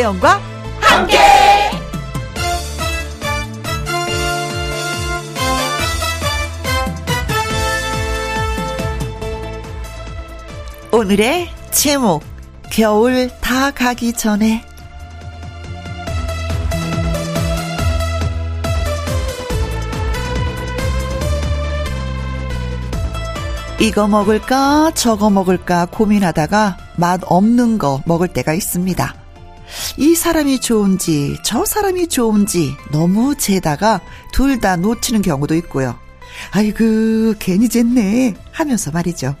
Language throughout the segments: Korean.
김혜영과 함께. 오늘의 제목 겨울 다 가기 전에 이거 먹을까 저거 먹을까 고민하다가 맛 없는 거 먹을 때가 있습니다. 이 사람이 좋은지 저 사람이 좋은지 너무 재다가 둘 다 놓치는 경우도 있고요. 아이고 괜히 쟀네 하면서 말이죠.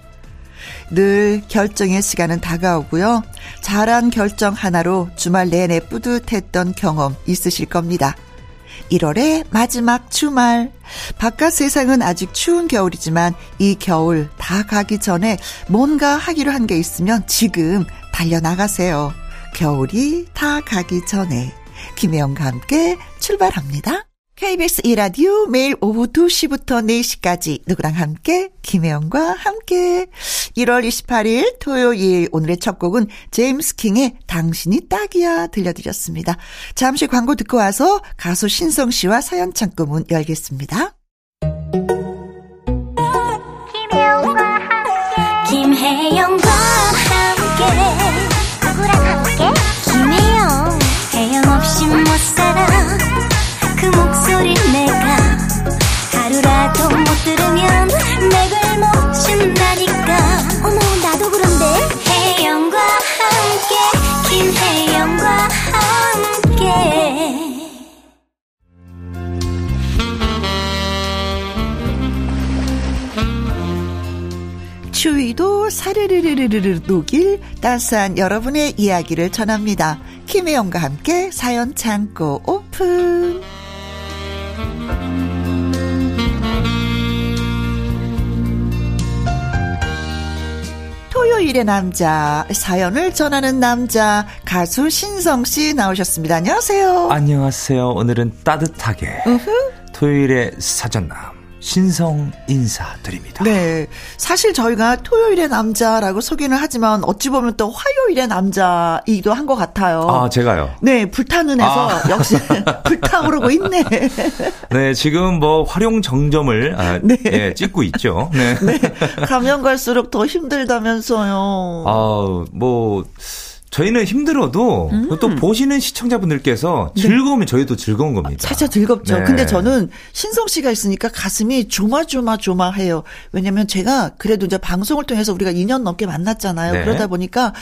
늘 결정의 시간은 다가오고요. 잘한 결정 하나로 주말 내내 뿌듯했던 경험 있으실 겁니다. 1월의 마지막 주말. 바깥 세상은 아직 추운 겨울이지만 이 겨울 다 가기 전에 뭔가 하기로 한 게 있으면 지금 달려나가세요. 겨울이 다 가기 전에 김혜영과 함께 출발합니다. KBS 이라디오 매일 오후 2시부터 4시까지 누구랑 함께 김혜영과 함께 1월 28일 토요일 오늘의 첫 곡은 제임스 킹의 당신이 딱이야 들려드렸습니다. 잠시 광고 듣고 와서 가수 신성 씨와 사연 창구 문 열겠습니다. 김혜영과 함께 김혜영 그 추위도 사르르르르르 녹일 따스한 여러분의 이야기를 전합니다. 김혜영과 함께 사연 창고 오픈. 토요일의 남자, 사연을 전하는 남자, 가수 신성 씨 나오셨습니다. 안녕하세요. 안녕하세요. 오늘은 따뜻하게 토요일의 사전남 신성 인사드립니다. 네. 사실 저희가 토요일의 남자라고 소개는 하지만 어찌 보면 또 화요일의 남자이기도 한 것 같아요. 아, 제가요? 네, 불타는 에서 아. 역시 불타오르고 있네. 네, 지금 뭐 활용 정점을 아, 네. 예, 찍고 있죠. 네. 네. 가면 갈수록 더 힘들다면서요. 아, 뭐 저희는 힘들어도 음. 또 보시는 시청자분들께서 즐거우면 저희도 즐거운 겁니다. 차차 즐겁죠. 네. 근데 저는 신성 씨가 있으니까 가슴이 조마조마조마해요. 왜냐면 제가 그래도 이제 방송을 통해서 우리가 2년 넘게 만났잖아요. 네. 그러다 보니까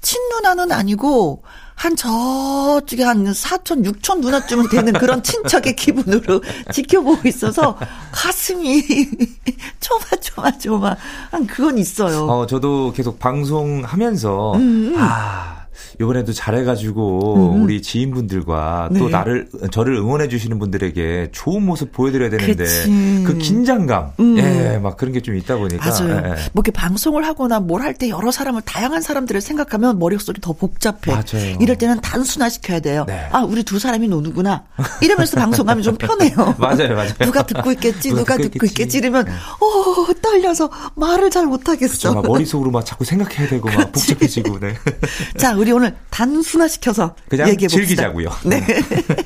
친누나는 아니고 한 저쪽에 한 4천, 6천 누나쯤은 되는 그런 친척의 기분으로 지켜보고 있어서 가슴이 조마조마조마 한 그건 있어요. 어, 저도 계속 방송하면서 음, 아 이번에도 잘해가지고 우리 지인분들과 또 네. 나를 저를 응원해 주시는 분들에게 좋은 모습 보여드려야 되는데 그치. 그 긴장감, 음. 예, 막 그런 게 좀 있다 보니까 맞아요. 예, 예. 뭐 이렇게 방송을 하거나 뭘 할 때 여러 사람을 다양한 사람들을 생각하면 머릿속이 더 복잡해. 맞아요. 이럴 때는 단순화 시켜야 돼요. 네. 아, 우리 두 사람이 노는구나. 이러면서 방송하면 좀 편해요. 맞아요, 맞아요. 누가 듣고 있겠지, 누가 누가 듣고 있겠지. 이러면 어, 떨려서 말을 잘 못 하겠어. 막 머릿속으로 막 자꾸 생각해야 되고 막. 복잡해지고 네. 자, 우리 오늘 단순화 시켜서 그냥 얘기해 봅시다. 즐기자고요. 네.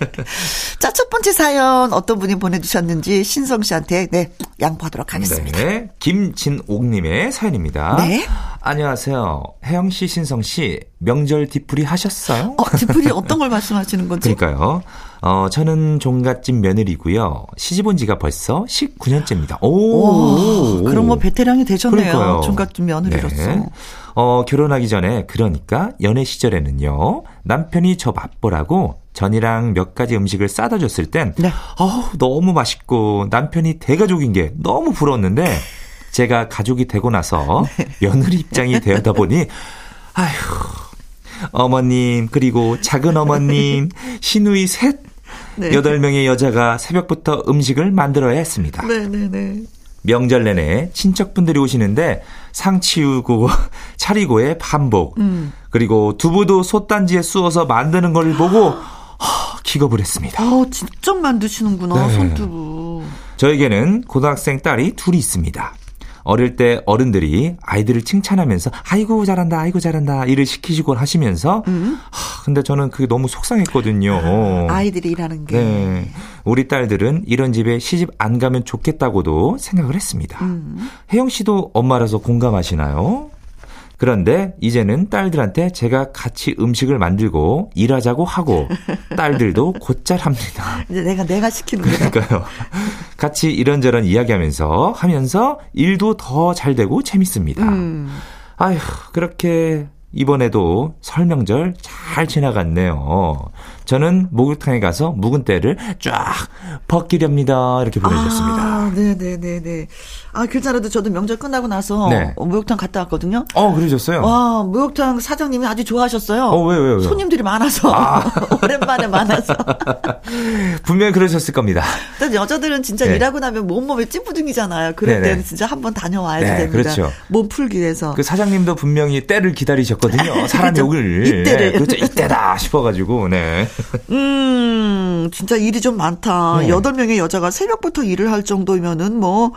자, 첫 번째 사연 어떤 분이 보내주셨는지 신성 씨한테 네 양보하도록 하겠습니다. 네. 김진옥님의 사연입니다. 네. 안녕하세요. 혜영 씨, 신성 씨, 명절 뒤풀이 하셨어요? 어, 디플이 어떤 걸 말씀하시는 건지? 그러니까요. 어, 저는 종갓집 며느리고요. 시집 온 지가 벌써 19년째입니다. 오. 와, 그럼 뭐 베테랑이 되셨네요. 그러니까요. 종갓집 며느리로서. 네. 어, 결혼하기 전에 그러니까 연애 시절에는요. 남편이 저 맛보라고 전이랑 몇 가지 음식을 싸다 줬을 땐 네. 어우, 너무 맛있고 남편이 대가족인 게 너무 부러웠는데 제가 가족이 되고 나서 네. 며느리 입장이 되다 보니 아휴 어머님 그리고 작은 어머님 시누이 셋 네. 여덟 명의 여자가 새벽부터 음식을 만들어야 했습니다. 네네네. 명절 내내 친척분들이 오시는데 상 치우고 차리고의 반복 음. 그리고 두부도 솥단지에 쑤어서 만드는 걸 보고 하, 기겁을 했습니다. 아, 직접 만드시는구나, 네. 손두부. 저에게는 고등학생 딸이 둘이 있습니다. 어릴 때 어른들이 아이들을 칭찬하면서 아이고 잘한다, 아이고 잘한다 일을 시키시곤 하시면서 음. 하, 근데 저는 그게 너무 속상했거든요. 아, 아이들이 일하는 게. 네. 우리 딸들은 이런 집에 시집 안 가면 좋겠다고도 생각을 했습니다. 음. 혜영 씨도 엄마라서 공감하시나요? 그런데 이제는 딸들한테 제가 같이 음식을 만들고 일하자고 하고 딸들도 곧잘 합니다. 이제 내가 내가 시키는 거예요. 그러니까요. 같이 이런저런 이야기하면서 하면서 일도 더 잘 되고 재밌습니다. 음. 아휴 그렇게 이번에도 설명절 잘 지나갔네요. 저는 목욕탕에 가서 묵은 때를 쫙 벗기렵니다. 이렇게 보내주셨습니다. 아, 네네네네. 아, 글자라도 저도 명절 끝나고 나서 네. 목욕탕 갔다 왔거든요. 어, 그러셨어요? 와, 목욕탕 사장님이 아주 좋아하셨어요. 어, 왜, 왜, 왜? 손님들이 많아서. 아. 오랜만에 많아서. 분명히 그러셨을 겁니다. 일단 여자들은 진짜 네. 일하고 나면 몸몸에 찌뿌둥이잖아요. 그럴 네네. 때는 진짜 한번 다녀와야 네, 됩니다. 그렇죠. 몸 풀기 위해서. 그 사장님도 분명히 때를 기다리셨거든요. 사람 욕을. 이때를. 네, 그렇죠. 이때다 싶어가지고, 네. 음, 진짜 일이 좀 많다. 네. 여덟 명의 여자가 새벽부터 일을 할 정도면은 뭐,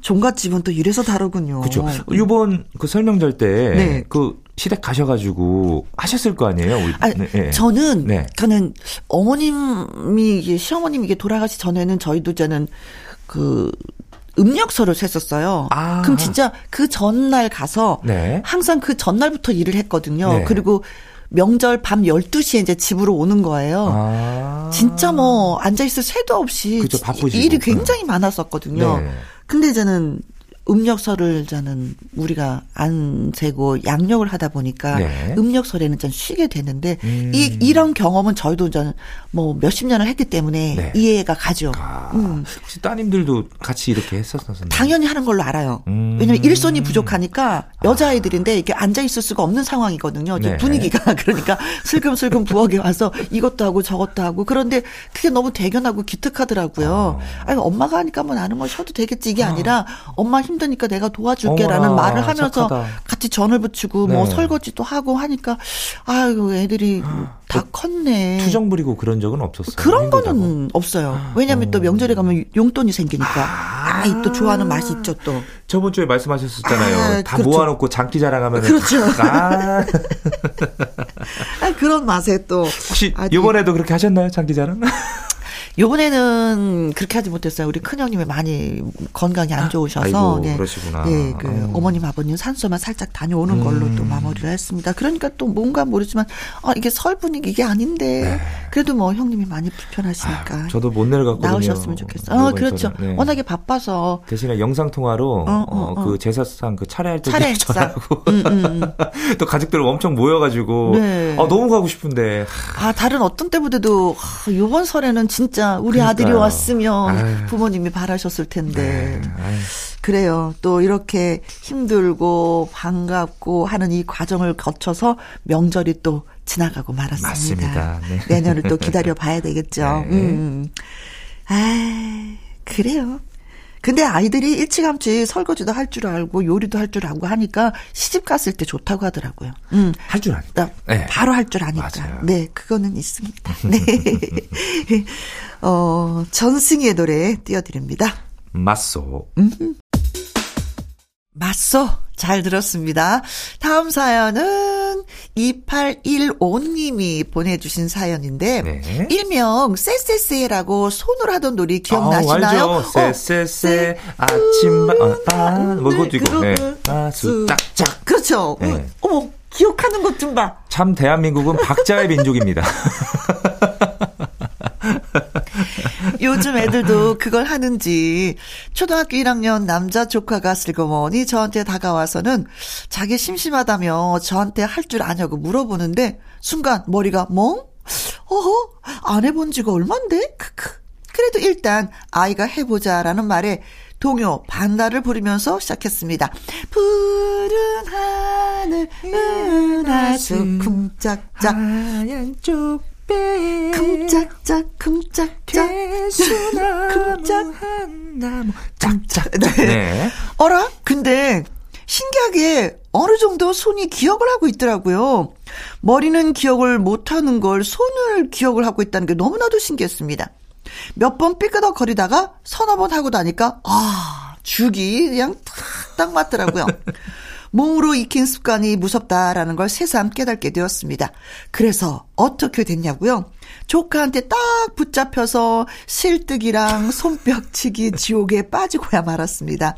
종갓집은 또 이래서 다르군요. 그렇죠. 이번 그 설명절 때그 네. 그 시댁 가셔가지고 하셨을 거 아니에요? 우리, 아, 네. 저는 네. 저는 어머님이 시어머님이 돌아가시 전에는 저희도 저는 그 음력서를 셌었어요. 아. 그럼 진짜 그 전날 가서 네. 항상 그 전날부터 일을 했거든요. 네. 그리고 명절 밤 12시에 이제 집으로 오는 거예요. 아. 진짜 뭐 앉아있을 새도 없이 그쵸, 일이 굉장히 많았었거든요. 네. 근데 저는 음력설을 저는 우리가 안 세고 양력을 하다 보니까 네. 음력설에는 좀 쉬게 되는데 음. 이 이런 경험은 저희도 저는 뭐 몇십 년을 했기 때문에 네. 이해가 가죠. 아, 음. 혹시 따님들도 같이 이렇게 했었었나요? 당연히 하는 걸로 알아요. 음. 왜냐면 일손이 부족하니까 여자아이들인데 이렇게 앉아 있을 수가 없는 상황이거든요. 네. 분위기가 그러니까 슬금슬금 부엌에 와서 이것도 하고 저것도 하고 그런데 그게 너무 대견하고 기특하더라고요. 아. 아니 엄마가 하니까 뭐 나는 뭐 쉬어도 되겠지 이게 아. 아니라 엄마 힘 힘드니까 내가 도와줄게라는 어머나, 말을 하면서 착하다. 같이 전을 붙이고 뭐 네. 뭐 설거지도 하고 하니까 아유 애들이 다 컸네. 투정 부리고 그런 적은 없었어요. 그런 힘들다고. 거는 없어요. 왜냐하면 어. 또 명절에 가면 용돈이 생기니까 아, 이또 좋아하는 맛이 있죠 또. 저번 주에 말씀하셨었잖아요. 아, 다 그렇죠. 모아놓고 장기 자랑하면 그렇죠. 아. 아. 그런 맛에 또 혹시 이번에도 그렇게 하셨나요 장기 자랑? 요번에는 그렇게 하지 못했어요. 우리 큰 형님이 많이 건강이 안 좋으셔서. 아이고, 네. 그러시구나. 네, 그 음. 어머님 아버님 산소만 살짝 다녀오는 음. 걸로 또 마무리를 했습니다. 그러니까 또 뭔가 모르지만 아 이게 설 분위기 이게 아닌데 네. 그래도 뭐 형님이 많이 불편하시니까. 아, 저도 못 내려갔거든요. 나오셨으면 좋겠어요. 어, 그렇죠. 네. 워낙에 바빠서. 대신에 영상 통화로 어, 어, 어, 어. 그 제사상 그 차례할 때 차례 전화하고 음, 음, 음. 또 가족들 엄청 모여가지고 네. 아 너무 가고 싶은데. 아 다른 어떤 때보다도 아, 이번 설에는 진짜 진짜 우리 그러니까요. 아들이 왔으면 아유. 부모님이 바라셨을 텐데. 네. 그래요. 또 이렇게 힘들고 반갑고 하는 이 과정을 거쳐서 명절이 또 지나가고 말았습니다. 맞습니다. 네. 내년을 또 기다려 봐야 되겠죠. 네. 음. 아, 그래요. 근데 아이들이 일찌감치 설거지도 할 줄 알고 요리도 할 줄 알고 하니까 시집 갔을 때 좋다고 하더라고요. 음. 할 줄 아니까. 네. 바로 할 줄 아니까. 맞아요. 네, 그거는 있습니다. 네. 어, 전승희의 노래 띄워드립니다. 맞소. 음. 맞소. 잘 들었습니다. 다음 사연은 2815님이 보내주신 사연인데, 네. 일명 쎄쎄쎄라고 손으로 하던 놀이 기억나시나요? 어, 알죠. 쎄쎄쎄, 어, 아침, 아, 아, 뭐, 그것도 있고, 네. 아수, 짝짝. 그렇죠. 네. 어머, 기억하는 것 좀 봐. 참, 대한민국은 박자의 민족입니다. 요즘 애들도 그걸 하는지 초등학교 1학년 남자 조카가 슬그머니 저한테 다가와서는 자기 심심하다며 저한테 할 줄 아냐고 물어보는데 순간 머리가 멍? 어허 안 해본 지가 얼만데? 크크 그래도 일단 아이가 해보자라는 말에 동요 반나를 부르면서 시작했습니다. 푸른 하늘 은하수 쿵짝짝 하얀 쪽 쿵짝짝 쿵짝짝 쿵짝 한나무 짝짝 네. 어라? 근데 신기하게 어느 정도 손이 기억을 하고 있더라고요. 머리는 기억을 못하는 걸 손을 기억을 하고 있다는 게 너무나도 신기했습니다. 몇 번 삐끄덕거리다가 서너 번 하고 나니까 아 죽이 그냥 탁, 딱 맞더라고요. 몸으로 익힌 습관이 무섭다라는 걸 새삼 깨닫게 되었습니다. 그래서 어떻게 됐냐고요? 조카한테 딱 붙잡혀서 실뜨기랑 손뼉치기 지옥에 빠지고야 말았습니다.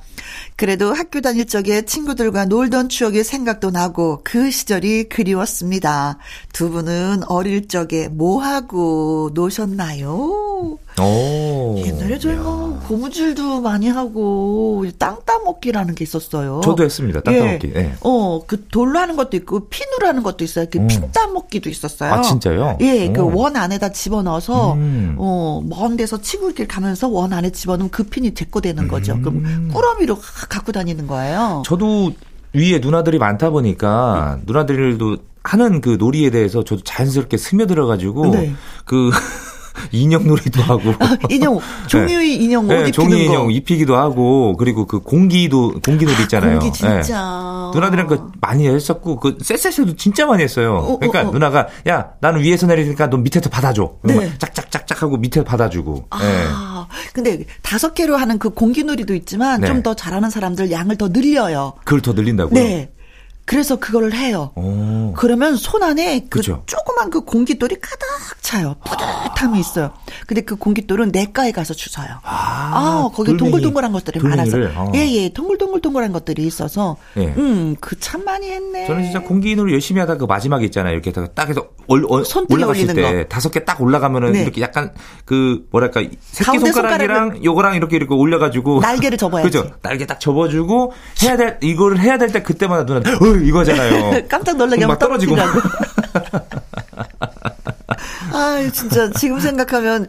그래도 학교 다닐 적에 친구들과 놀던 추억의 생각도 나고 그 시절이 그리웠습니다. 두 분은 어릴 적에 뭐하고 노셨나요? 오. 옛날에 저희 뭐 고무줄도 많이 하고 땅 따먹기라는 게 있었어요. 저도 했습니다. 땅 따먹기. 예. 네. 어, 그 돌로 하는 것도 있고 핀으로 하는 것도 있어요. 그 핀 따먹기도 있었어요. 아, 진짜요? 예, 그 원 안에다 집어넣어서 음. 어, 먼 데서 이렇게 가면서 원 안에 집어넣으면 그 핀이 제거 되는 거죠. 음. 그럼 꾸러미로 갖고 다니는 거예요. 저도 위에 누나들이 많다 보니까 누나들도 하는 그 놀이에 대해서 저도 자연스럽게 스며들어가지고 네. 그 인형 놀이도 하고. 아, 인형, 종이 네. 인형 옷 네, 종이 인형 입히기도 하고, 그리고 그 공기도, 공기 놀이 있잖아요. 공기 진짜. 네. 누나들이랑 그 많이 했었고, 그 쎄쎄쎄도 진짜 많이 했어요. 어, 어 그러니까 어, 어. 누나가, 야, 나는 위에서 내리니까 넌 밑에서 받아줘. 네. 짝짝짝짝 하고 밑에 받아주고. 아, 네. 근데 다섯 개로 하는 그 공기 놀이도 있지만, 네. 좀더 잘하는 사람들 양을 더 늘려요. 그걸 더 늘린다고요? 네. 그래서 그거를 해요. 오. 그러면 손 안에 그 그쵸? 조그만 그 공깃돌이 가득 차요. 뿌듯함이 있어요. 근데 그 공깃돌은 내과에 가서 주워요. 아, 아 거기 돌멩이, 동글동글한 것들이 많아서. 어. 예, 예. 동글동글동글한 것들이 있어서. 예. 음, 그 참 많이 했네. 저는 진짜 공기놀이 열심히 하다 그 마지막에 있잖아요. 이렇게 딱 해서 올, 올, 올라갔을 때 다섯 개 딱 올라가면은 네. 이렇게 약간 그 뭐랄까 새끼 손가락이랑 요거랑 이렇게 이렇게 올려가지고 날개를 접어야지. 그죠? 날개 딱 접어주고 해야 될 이거를 해야 될 때 그때마다 어, 이거잖아요. 깜짝 놀라게 막 떨어지고. 아, 진짜 지금 생각하면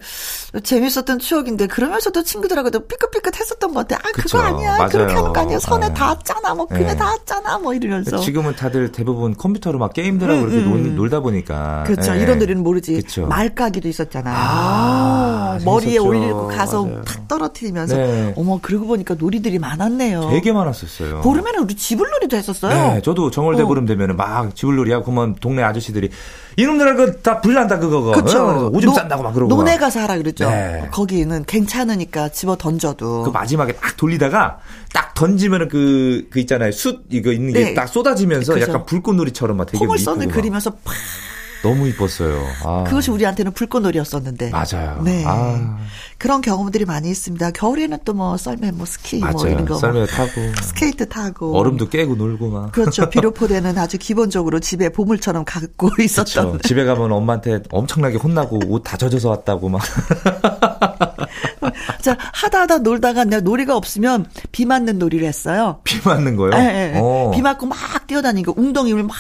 재밌었던 추억인데 그러면서도 친구들하고도 삐끗삐끗 했었던 것 같아. 아, 그거 아니야. 맞아요. 그렇게 하는 거 아니야. 선에 네. 닿았잖아. 뭐 그게 네. 닿았잖아. 뭐 이러면서. 지금은 다들 대부분 컴퓨터로 막 게임들하고 음, 이렇게 음. 놀, 다 보니까. 그렇죠. 네. 이런 노래는 모르지. 그쵸. 말까기도 있었잖아. 아, 머리에 올리고 가서 맞아요. 탁 떨어뜨리면서. 네. 어머, 그러고 보니까 놀이들이 많았네요. 되게 많았었어요. 보름에는 우리 지불놀이도 했었어요. 네, 저도 정월대 어. 보름 되면은 막 지불놀이 하고 그러면 동네 아저씨들이 이놈들아 그다 불난다 그거. 그렇죠. 오줌 싼다고 막 그러고. 논에 가서 하라 그랬죠. 네. 거기는 괜찮으니까 집어 던져도. 그 마지막에 딱 돌리다가 딱 던지면은 그, 그 있잖아요. 숯 이거 있는 게딱 네. 쏟아지면서 그쵸. 약간 불꽃놀이처럼 막 되게 콩을 쏘는 그리면서 팍. 너무 이뻤어요. 아. 그것이 우리한테는 불꽃놀이였었는데. 맞아요. 네. 아. 그런 경험들이 많이 있습니다. 겨울에는 또 뭐 썰매, 뭐 스키, 뭐 맞아요. 뭐 이런 거. 썰매 타고. 스케이트 타고. 얼음도 깨고 놀고 막. 그렇죠. 비료포대는 아주 기본적으로 집에 보물처럼 갖고 있었던. 집에 가면 엄마한테 엄청나게 혼나고 옷 다 젖어서 왔다고 막. 자, 하다 하다 놀다가 내가 놀이가 없으면 비 맞는 놀이를 했어요. 비 맞는 거요? 네, 네. 비 맞고 막 뛰어다니고 웅덩이를 막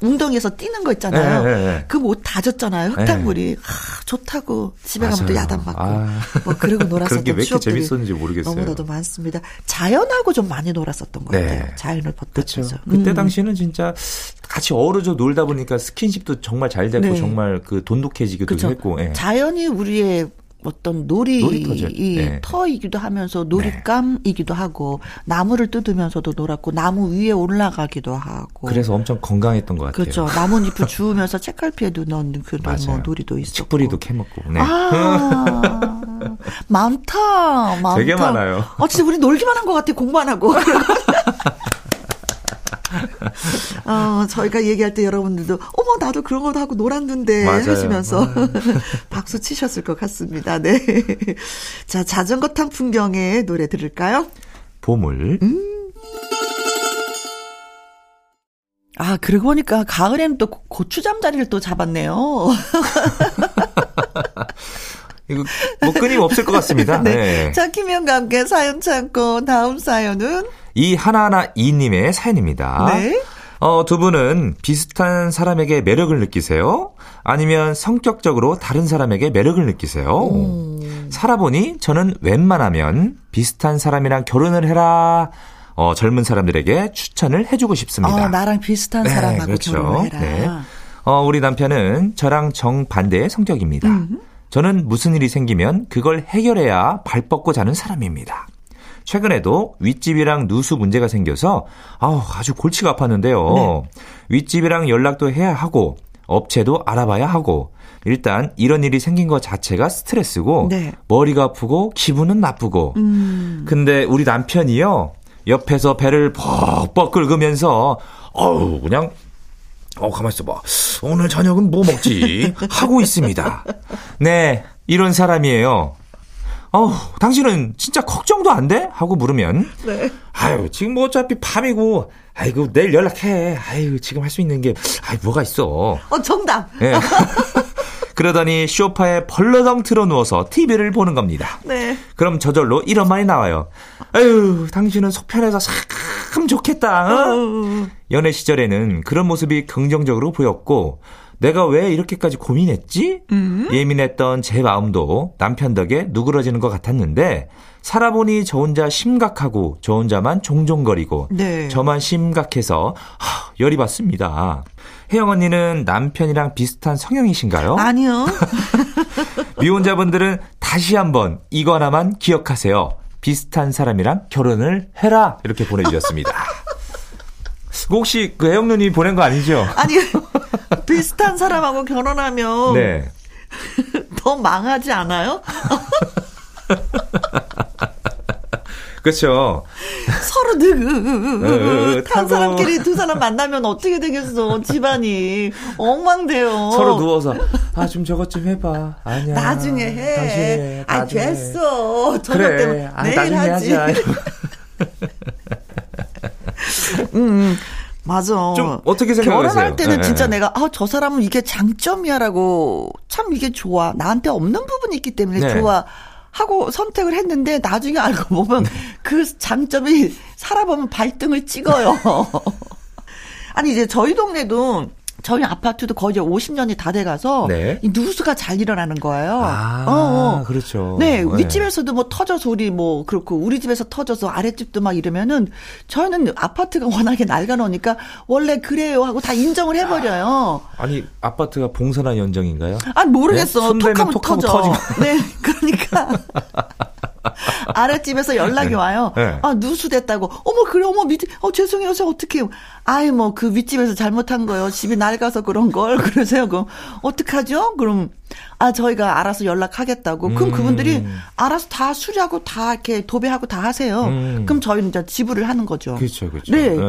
웅덩이에서 뛰는 거 있잖아요. 네, 네, 그옷 다 젖잖아요. 흙탕물이. 아, 좋다고 집에 맞아요. 가면 또 야단 맞고. 아. 뭐 그러고 놀았었던 그게 왜 이렇게 재밌었는지 모르겠어요. 너무나도 많습니다. 자연하고 좀 많이 놀았었던 것 같아요. 네. 자연을 보다면서. 그렇죠. 그때 음. 당시에는 진짜 같이 어우러져 놀다 보니까 스킨십도 정말 잘 됐고 네. 정말 그 돈독해지기도 그쵸. 했고. 예. 자연이 우리의 어떤 놀이 네. 터이기도 하면서 놀잇감이기도 하고 나무를 뜯으면서도 놀았고 나무 위에 올라가기도 하고 그래서 엄청 건강했던 것 같아요. 그렇죠. 나뭇잎을 주우면서 책갈피에도 넣는 그런 뭐 놀이도 있었고 칡뿌리도 캐먹고. 네. 아, 많다, 많다. 되게 많아요. 아 진짜 우리 놀기만 한 것 같아 공부 안 하고. 어, 저희가 얘기할 때 여러분들도 어머 나도 그런 것도 하고 놀았는데 맞아요. 하시면서 박수 치셨을 것 같습니다. 네. 자 자전거 탄 풍경의 노래 들을까요? 보물. 음. 아, 그러고 보니까 가을에는 또 고추 잠자리를 또 잡았네요. 이거 뭐 끊임 없을 것 같습니다. 네. 네. 자, 김현과 함께 사연 참고 다음 사연은 이 하나하나 이님의 사연입니다. 네. 어, 두 분은 비슷한 사람에게 매력을 느끼세요? 아니면 성격적으로 다른 사람에게 매력을 느끼세요? 오. 살아보니 저는 웬만하면 비슷한 사람이랑 결혼을 해라. 어, 젊은 사람들에게 추천을 해주고 싶습니다. 어, 나랑 비슷한 네, 사람하고 그렇죠. 결혼을 해라. 네. 어, 우리 남편은 저랑 정반대의 성격입니다. 음. 저는 무슨 일이 생기면 그걸 해결해야 발 뻗고 자는 사람입니다. 최근에도 윗집이랑 누수 문제가 생겨서 아우, 아주 골치가 아팠는데요. 네. 윗집이랑 연락도 해야 하고 업체도 알아봐야 하고 일단 이런 일이 생긴 것 자체가 스트레스고 네. 머리가 아프고 기분은 나쁘고 음. 근데 우리 남편이요 옆에서 배를 벅벅 긁으면서 어우 그냥 어 가만 있어 봐 오늘 저녁은 뭐 먹지 하고 있습니다 네 이런 사람이에요 어우, 당신은 진짜 걱정도 안 돼? 하고 물으면, 네. 아유, 지금 뭐 어차피 밤이고, 아이고, 내일 연락해. 아유, 지금 할 수 있는 게, 아이, 뭐가 있어. 어, 정답. 네. 그러더니 쇼파에 벌러덩 틀어 누워서 TV를 보는 겁니다. 네. 그럼 저절로 이런 말이 나와요. 아유, 당신은 속편해서 참 좋겠다. 어? 어. 연애 시절에는 그런 모습이 긍정적으로 보였고, 내가 왜 이렇게까지 고민했지? 음. 예민했던 제 마음도 남편 덕에 누그러지는 것 같았는데 살아보니 저 혼자 심각하고 저 혼자만 종종거리고 네. 저만 심각해서 하, 열이 받습니다. 혜영 언니는 남편이랑 비슷한 성형이신가요? 아니요. 미혼자분들은 다시 한번 이거 하나만 기억하세요. 비슷한 사람이랑 결혼을 해라 이렇게 보내주셨습니다. 혹시 그 혜영 누님 보낸 거 아니죠? 아니 비슷한 사람하고 결혼하면 네. 더 망하지 않아요? 그렇죠. 서로 느긋한 사람끼리 두 사람 만나면 어떻게 되겠어? 집안이 엉망돼요. 서로 누워서 아 좀 저것 좀 해봐. 아니야. 나중에 해. 나중에. 아 됐어. 저녁 그래. 때문에 아, 내일 하지. 음. 음. 맞아. 좀 어떻게 생각하세요? 결혼할 때는 네. 진짜 내가 아, 저 사람은 이게 장점이야라고 참 이게 좋아. 나한테 없는 부분이 있기 때문에 네. 좋아. 하고 선택을 했는데 나중에 알고 보면 네. 그 장점이 살아보면 발등을 찍어요. 아니 이제 저희 동네도 저희 아파트도 거의 50년이 다 돼가서 네. 이 누수가 잘 일어나는 거예요. 아, 어, 어. 그렇죠. 네, 네, 윗집에서도 뭐 터져서 우리 뭐 그렇고 우리 집에서 터져서 아랫집도 막 이러면은 저희는 아파트가 워낙에 낡아놓으니까 원래 그래요 하고 다 인정을 해버려요. 아 니 아파트가 봉선한 연정인가요? 아 모르겠어. 네? 톡하면 터져. 터지고. 네, 그러니까. 아랫집에서 연락이 네. 와요. 네. 아, 누수됐다고. 어머, 그래, 어머, 밑, 어, 죄송해요. 저 어떻게 해요? 아이, 뭐, 그 윗집에서 잘못한 거예요. 집이 낡아서 그런 걸. 그러세요. 그럼, 어떡하죠? 그럼, 아, 저희가 알아서 연락하겠다고. 그럼 음. 그분들이 알아서 다 수리하고 다 이렇게 도배하고 다 하세요. 음. 그럼 저희는 이제 지불을 하는 거죠. 그렇죠, 그렇죠. 네. 네.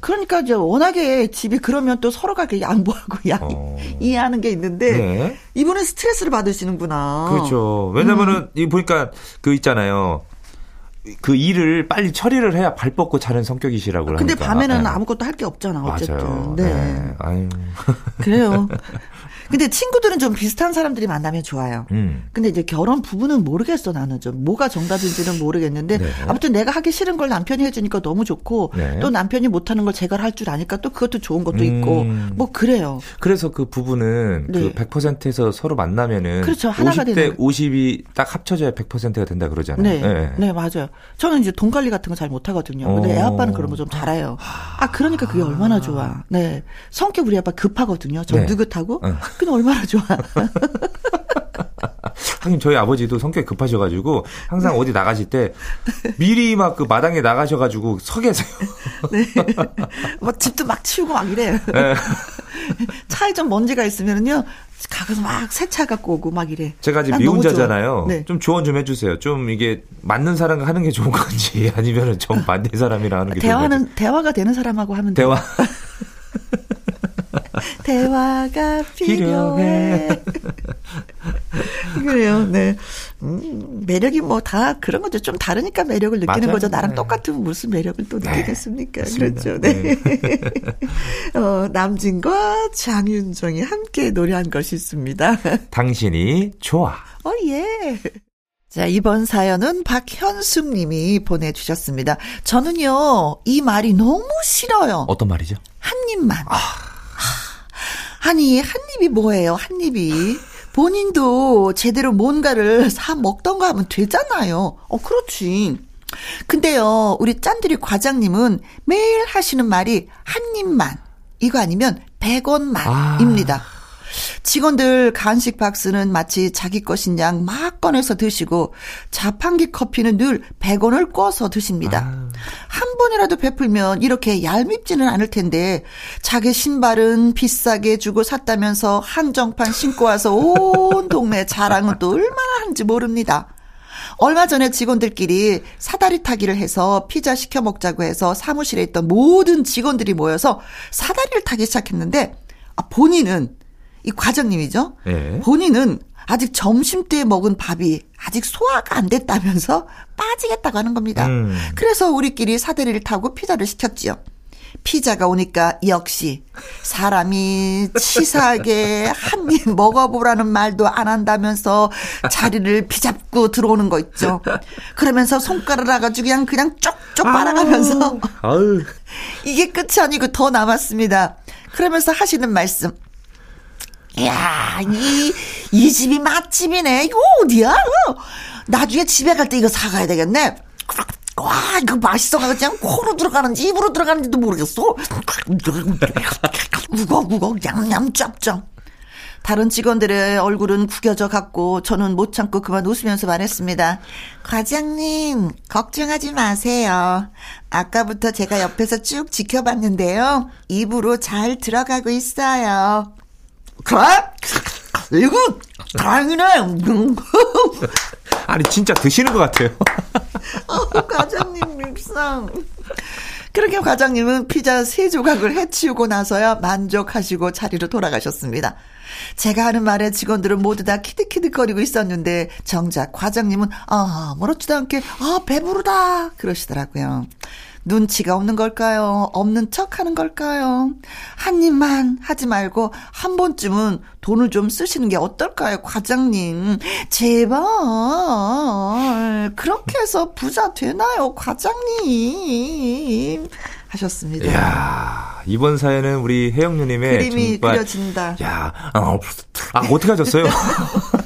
그러니까 이제 워낙에 집이 그러면 또 서로가 이렇게 양보하고 양, 어. 이해하는 게 있는데 네. 이분은 스트레스를 받으시는구나. 그렇죠. 왜냐면은 음. 이 보니까 그 있잖아요. 그 일을 빨리 처리를 해야 발 뻗고 자는 성격이시라고 근데 하니까. 밤에는 네. 아무것도 할 게 없잖아. 어쨌든. 맞아요. 네. 네. 아유. 그래요. 근데 친구들은 좀 비슷한 사람들이 만나면 좋아요. 음. 근데 이제 결혼 부부는 모르겠어 나는 좀 뭐가 정답인지는 모르겠는데 네. 아무튼 내가 하기 싫은 걸 남편이 해주니까 너무 좋고 네. 또 남편이 못하는 걸 제가 할 줄 아니까 또 그것도 좋은 것도 음. 있고 뭐 그래요. 그래서 그 부부는 네. 그 100%에서 서로 만나면은 그렇죠 하나가 50대 되는 50이 딱 합쳐져야 100%가 된다 그러잖아요. 네. 네, 네 맞아요. 저는 이제 돈 관리 같은 거 잘 못하거든요. 근데 애 아빠는 그런 거 좀 잘해요. 아 그러니까 그게 얼마나 좋아. 네 성격 우리 아빠 급하거든요. 저 네. 느긋하고. 어. 근데 얼마나 좋아. 하긴 저희 아버지도 성격이 급하셔가지고 항상 네. 어디 나가실 때 미리 막 그 마당에 나가셔가지고 서 계세요. 네. 막 집도 막 치우고 막 이래요. 네. 차에 좀 먼지가 있으면은요. 가서 막 세차 갖고 오고 막 이래. 제가 지금 미혼자잖아요. 네. 좀 조언 좀 해주세요. 좀 이게 맞는 사람과 하는 게 좋은 건지 아니면은 좀 반대 사람이랑 하는 게 대화는. 대화가 되는 사람하고 하면 대화. 대화가 필요해. 그래요, 네. 음, 매력이 뭐 다 그런 거죠. 좀 다르니까 매력을 느끼는 맞아요. 거죠. 나랑 네. 똑같으면 무슨 매력을 또 네. 느끼겠습니까? 그렇죠. 네. 네. 어, 남진과 장윤정이 함께 노래한 것이 있습니다. 당신이 좋아. 어, 예. 자, 이번 사연은 박현숙 님이 보내주셨습니다. 저는요, 이 말이 너무 싫어요. 어떤 말이죠? 한 입만. 아. 아니, 한 입이 뭐예요, 한 입이. 본인도 제대로 뭔가를 사 먹던가 하면 되잖아요. 어, 그렇지. 근데요, 우리 짠들이 과장님은 매일 하시는 말이 한 입만. 이거 아니면 100원만입니다. 아. 직원들 간식 박스는 마치 자기 것인 양 막 꺼내서 드시고 자판기 커피는 늘 100원을 꿔서 드십니다. 아. 한 번이라도 베풀면 이렇게 얄밉지는 않을 텐데 자기 신발은 비싸게 주고 샀다면서 한정판 신고 와서 온 동네 자랑은 또 얼마나 하는지 모릅니다. 얼마 전에 직원들끼리 사다리 타기를 해서 피자 시켜 먹자고 해서 사무실에 있던 모든 직원들이 모여서 사다리를 타기 시작했는데 아, 본인은 이 과장님이죠. 네. 본인은 아직 점심 때 먹은 밥이 아직 소화가 안 됐다면서 빠지겠다고 하는 겁니다. 음. 그래서 우리끼리 사다리를 타고 피자를 시켰지요. 피자가 오니까 역시 사람이 치사하게 한 입 먹어보라는 말도 안 한다면서 자리를 비잡고 들어오는 거 있죠. 그러면서 손가락 아주 그냥 그냥 쪽쪽 빨아가면서 아유. 이게 끝이 아니고 더 남았습니다. 그러면서 하시는 말씀. 야, 이, 이 집이 맛집이네. 이거 어디야? 나중에 집에 갈 때 이거 사가야 되겠네. 와, 이거 맛있어가지고 그냥 코로 들어가는지 입으로 들어가는지도 모르겠어. 우걱우걱 냠냠 짭짭. 다른 직원들의 얼굴은 구겨져 갔고 저는 못 참고 그만 웃으면서 말했습니다. 과장님, 걱정하지 마세요. 아까부터 제가 옆에서 쭉 지켜봤는데요. 입으로 잘 들어가고 있어요. 그래? 이거 다행이네. 아니 진짜 드시는 것 같아요. 어, 과장님 밉상. 그렇게 과장님은 피자 세 조각을 해치우고 나서야 만족하시고 자리로 돌아가셨습니다. 제가 하는 말에 직원들은 모두 다 키득키득거리고 있었는데 정작 과장님은 아 무렇지도 않게 아 배부르다 그러시더라고요. 눈치가 없는 걸까요? 없는 척 하는 걸까요? 한 입만 하지 말고 한 번쯤은 돈을 좀 쓰시는 게 어떨까요? 과장님. 제발. 그렇게 해서 부자 되나요? 과장님. 하셨습니다. 야 이번 사연은 우리 혜영 누님의 그림이 정말, 그려진다. 야, 아, 아 어떻게 하셨어요?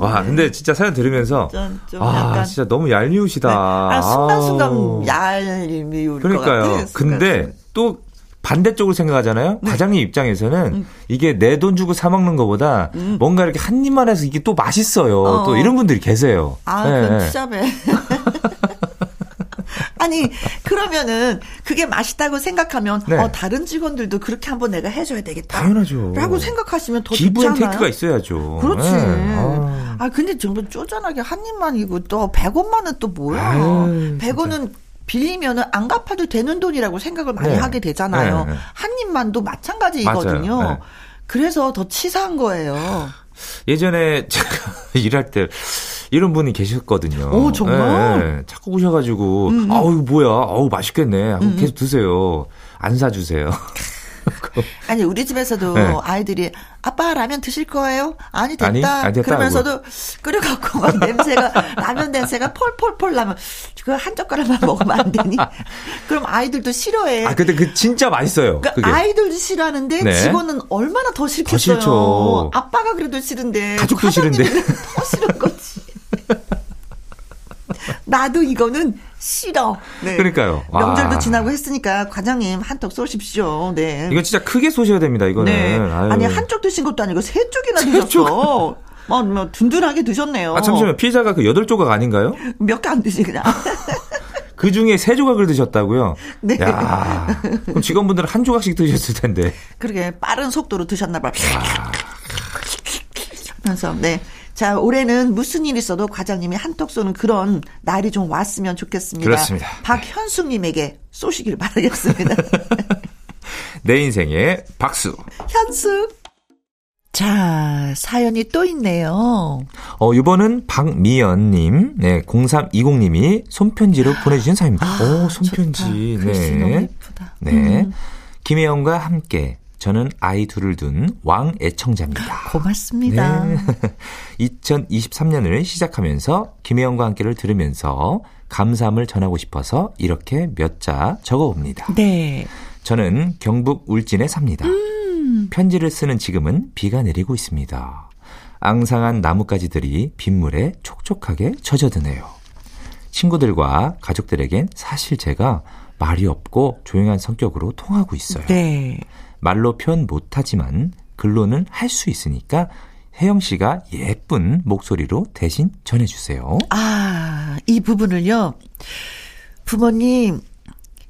와, 네. 근데 진짜 사연 들으면서 좀, 좀 아, 진짜 너무 얄미우시다. 네. 아, 순간순간 얄미울 그러니까요. 것 같아요. 근데 또 반대쪽으로 생각하잖아요. 네. 과장님 입장에서는 음. 이게 내 돈 주고 사 먹는 것보다 음. 뭔가 이렇게 한 입만 해서 이게 또 맛있어요. 어. 또 이런 분들이 계세요. 아, 네. 그건 투잡해. 아니 그러면은 그게 맛있다고 생각하면 네. 어 다른 직원들도 그렇게 한번 내가 해줘야 되겠다. 당연하죠. 라고 생각하시면 또 give and take가 있어야죠. 그렇지. 네. 아. 아. 근데 정말 쪼잔하게 한 입만이고 또 100원만은 또 뭐야? 에이, 100원은 빌리면은 안 갚아도 되는 돈이라고 생각을 많이 네. 하게 되잖아요. 네. 한 입만도 마찬가지거든요. 네. 그래서 더 치사한 거예요. 예전에 제가 일할 때 이런 분이 계셨거든요. 오, 정말? 네, 네. 자꾸 오셔가지고, 음, 음. 아우, 뭐야. 아우, 맛있겠네. 하고 음, 음. 계속 드세요. 안 사주세요. 아니 우리 집에서도 네. 아이들이 아빠 라면 드실 거예요? 아니 됐다. 아니, 아니 됐다 그러면서도 끓여갖고 막 냄새가 라면 냄새가 폴폴폴 나면 그한 젓가락만 먹으면 안 되니? 그럼 아이들도 싫어해. 아 근데 그 진짜 맛있어요. 그러니까 아이들도 싫어하는데 네. 직원은 얼마나 더 싫겠어요. 더 싫죠. 아빠가 그래도 싫은데 가족도 싫은데 더 싫은 거지. 나도 이거는 싫어. 네. 그러니까요. 명절도 와. 지나고 했으니까 과장님 한턱 쏘십시오. 네. 이거 진짜 크게 쏘셔야 됩니다. 이거는. 네. 아니 한쪽 드신 것도 아니고 세 쪽이나 드셨어. 뭐, 뭐 든든하게 드셨네요. 아 잠시만 피자가 그 여덟 조각 아닌가요? 몇 개 안 드시 그냥. 그 중에 세 조각을 드셨다고요? 네. 야, 그럼 직원분들은 한 조각씩 드셨을 텐데. 그러게 빠른 속도로 드셨나 봐요. 하면서 네. 자, 올해는 무슨 일 있어도 과장님이 한턱 쏘는 그런 날이 좀 왔으면 좋겠습니다. 그렇습니다. 박현숙님에게 쏘시길 바라겠습니다. 내 인생의 박수. 현숙. 자, 사연이 또 있네요. 어, 이번은 박미연님, 네, 0320님이 손편지로 보내주신 사연입니다. 아, 오, 손편지. 좋다. 네. 너무 예쁘다. 네. 음. 김혜영과 함께 저는 아이 둘을 둔 왕 애청자입니다. 고맙습니다. 네. 2023년을 시작하면서 김혜영과 함께를 들으면서 감사함을 전하고 싶어서 이렇게 몇 자 적어봅니다. 네. 저는 경북 울진에 삽니다. 음. 편지를 쓰는 지금은 비가 내리고 있습니다. 앙상한 나뭇가지들이 빗물에 촉촉하게 젖어드네요. 친구들과 가족들에겐 사실 제가 말이 없고 조용한 성격으로 통하고 있어요. 네. 말로 표현 못하지만 글로는 할 수 있으니까 혜영 씨가 예쁜 목소리로 대신 전해주세요. 아, 이 부분을요. 부모님,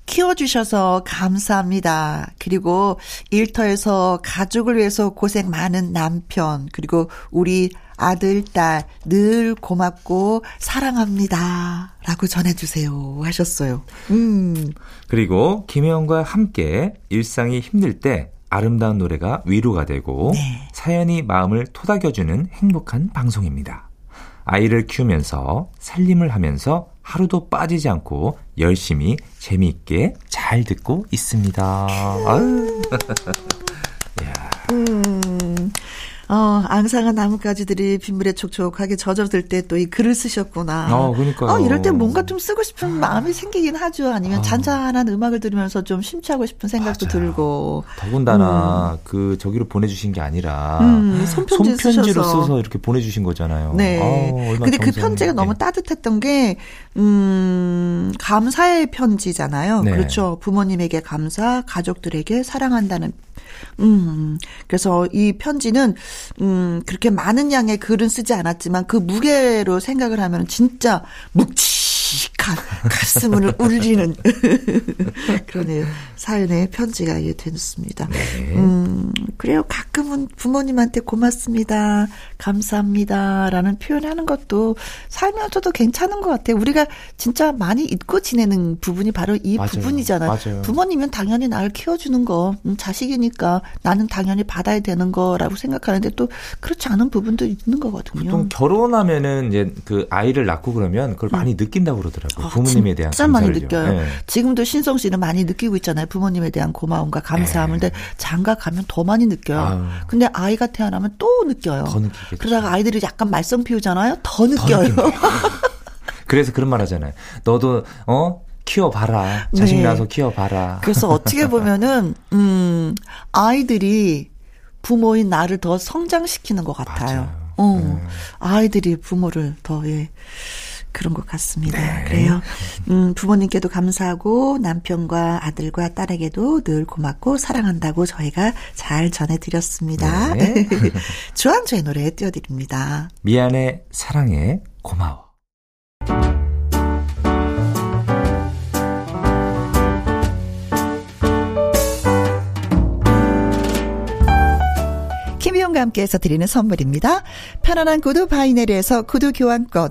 키워주셔서 감사합니다. 그리고 일터에서 가족을 위해서 고생 많은 남편, 그리고 우리 아들, 딸, 늘 고맙고 사랑합니다. 라고 전해주세요. 하셨어요. 음. 그리고 김혜영과 함께 일상이 힘들 때 아름다운 노래가 위로가 되고 네. 사연이 마음을 토닥여주는 행복한 방송입니다. 아이를 키우면서 살림을 하면서 하루도 빠지지 않고 열심히 재미있게 잘 듣고 있습니다. 아유. 음. 어, 앙상한 나뭇가지들이 빗물에 촉촉하게 젖어들 때 또 이 글을 쓰셨구나. 어, 그러니까. 어, 이럴 때 뭔가 좀 쓰고 싶은 마음이 생기긴 하죠. 아니면 어. 잔잔한 음악을 들으면서 좀 심취하고 싶은 생각도 맞아요. 들고. 더군다나 음. 그 저기로 보내주신 게 아니라 음, 손편지 손편지로 써서 이렇게 보내주신 거잖아요. 네. 어, 근데 그 편지가 너무 따뜻했던 게, 음, 감사의 편지잖아요. 네. 그렇죠. 부모님에게 감사, 가족들에게 사랑한다는 음, 그래서 이 편지는, 음, 그렇게 많은 양의 글은 쓰지 않았지만 그 무게로 생각을 하면 진짜 묵 직한 가슴을 울리는 그러네요. 사연의 편지가 예, 됐습니다. 네. 음, 그래요. 가끔은 부모님한테 고맙습니다. 감사합니다. 라는 표현하는 것도 살면서도 괜찮은 것 같아요. 우리가 진짜 많이 잊고 지내는 부분이 바로 이 맞아요. 부분이잖아요. 맞아요. 부모님은 당연히 나를 키워주는 거, 음, 자식이니까 나는 당연히 받아야 되는 거라고 생각하는데 또 그렇지 않은 부분도 있는 거거든요. 보통 결혼하면은 이제 그 아이를 낳고 그러면 그걸 많이 음. 느낀다고 그러더라고요. 아, 부모님에 대한 진짜 많이 느껴요. 네. 지금도 신성 씨는 많이 느끼고 있잖아요. 부모님에 대한 고마움과 감사함을. 네. 근데 장가 가면 더 많이 느껴요. 아유. 근데 아이가 태어나면 또 느껴요. 더 느끼겠죠. 그러다가 아이들이 약간 말썽 피우잖아요. 더 느껴요. 더 그래서 그런 말 하잖아요. 너도 어 키워봐라. 자식 네. 낳아서 키워봐라. 그래서 어떻게 보면은, 음, 아이들이 부모인 나를 더 성장시키는 것 같아요. 어, 음. 아이들이 부모를 더, 예. 그런 것 같습니다. 네. 그래요. 음, 부모님께도 감사하고 남편과 아들과 딸에게도 늘 고맙고 사랑한다고 저희가 잘 전해드렸습니다. 네. 주한주의 노래 띄워드립니다. 미안해, 사랑해, 고마워. 김혜영과 함께해서 드리는 선물입니다. 편안한 구두 바이네르에서 구두 교환권,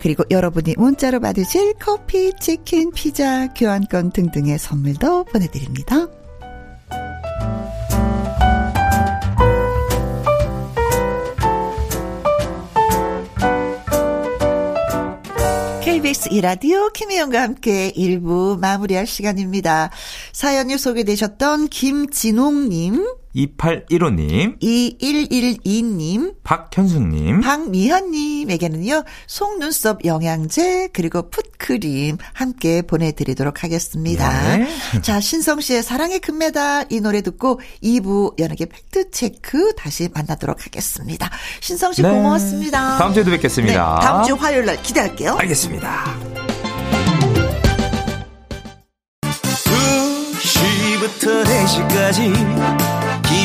그리고 여러분이 문자로 받으실 커피, 치킨, 피자, 교환권 등등의 선물도 보내드립니다. KBS 이라디오 김혜영과 함께 1부 마무리할 시간입니다. 사연이 소개되셨던 김진홍님, 2815님, 2112님, 박현숙님, 박미현님에게는요, 속눈썹 영양제, 그리고 풋크림 함께 보내드리도록 하겠습니다. 네. 자, 신성 씨의 사랑의 금메달 이 노래 듣고 2부 연예계 팩트체크 다시 만나도록 하겠습니다. 신성 씨 네. 고맙습니다. 다음 주에도 뵙겠습니다. 네, 다음 주 화요일 날 기대할게요. 알겠습니다. 2시부터 4시까지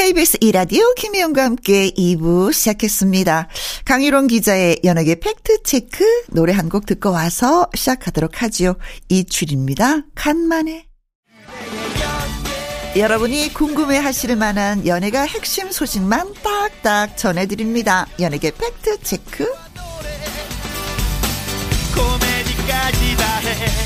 KBS 이라디오 김혜영과 함께 2부 시작했습니다. 강희롱 기자의 연예계 팩트체크 노래 한 곡 듣고 와서 시작하도록 하지요. 이출입니다. 간만에. 여러분이 궁금해 하실 만한 연예가 핵심 소식만 딱딱 전해드립니다. 연예계 팩트체크. 코미디까지 다 해.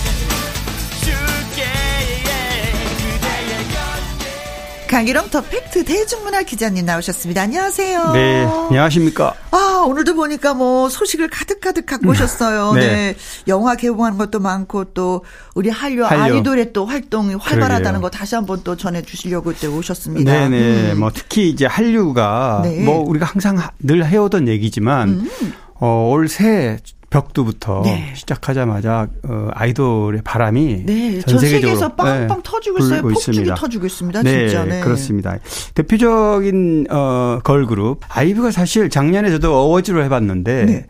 강기령 더 팩트 대중문화 기자님 나오셨습니다. 안녕하세요. 네, 안녕하십니까. 아, 오늘도 보니까 뭐 소식을 가득가득 갖고 음. 오셨어요. 네. 네. 영화 개봉하는 것도 많고 또 우리 한류, 한류. 아이돌의 또 활동이 활발하다는 그러게요. 거 다시 한번 또 전해 주시려고 때 오셨습니다. 네네. 네. 음. 뭐 특히 이제 한류가 네. 뭐 우리가 항상 늘 해오던 얘기지만 음. 어, 올 새 벽두부터 네. 시작하자마자 어, 아이돌의 바람이 네, 전 세계적으로 세계에서 빵빵 네, 터지고 있어요. 폭죽이. 터지고 있습니다. 네, 진짜. 네, 그렇습니다. 대표적인 어, 걸그룹 아이브가 사실 작년에 저도 어워즈를 해봤는데 네.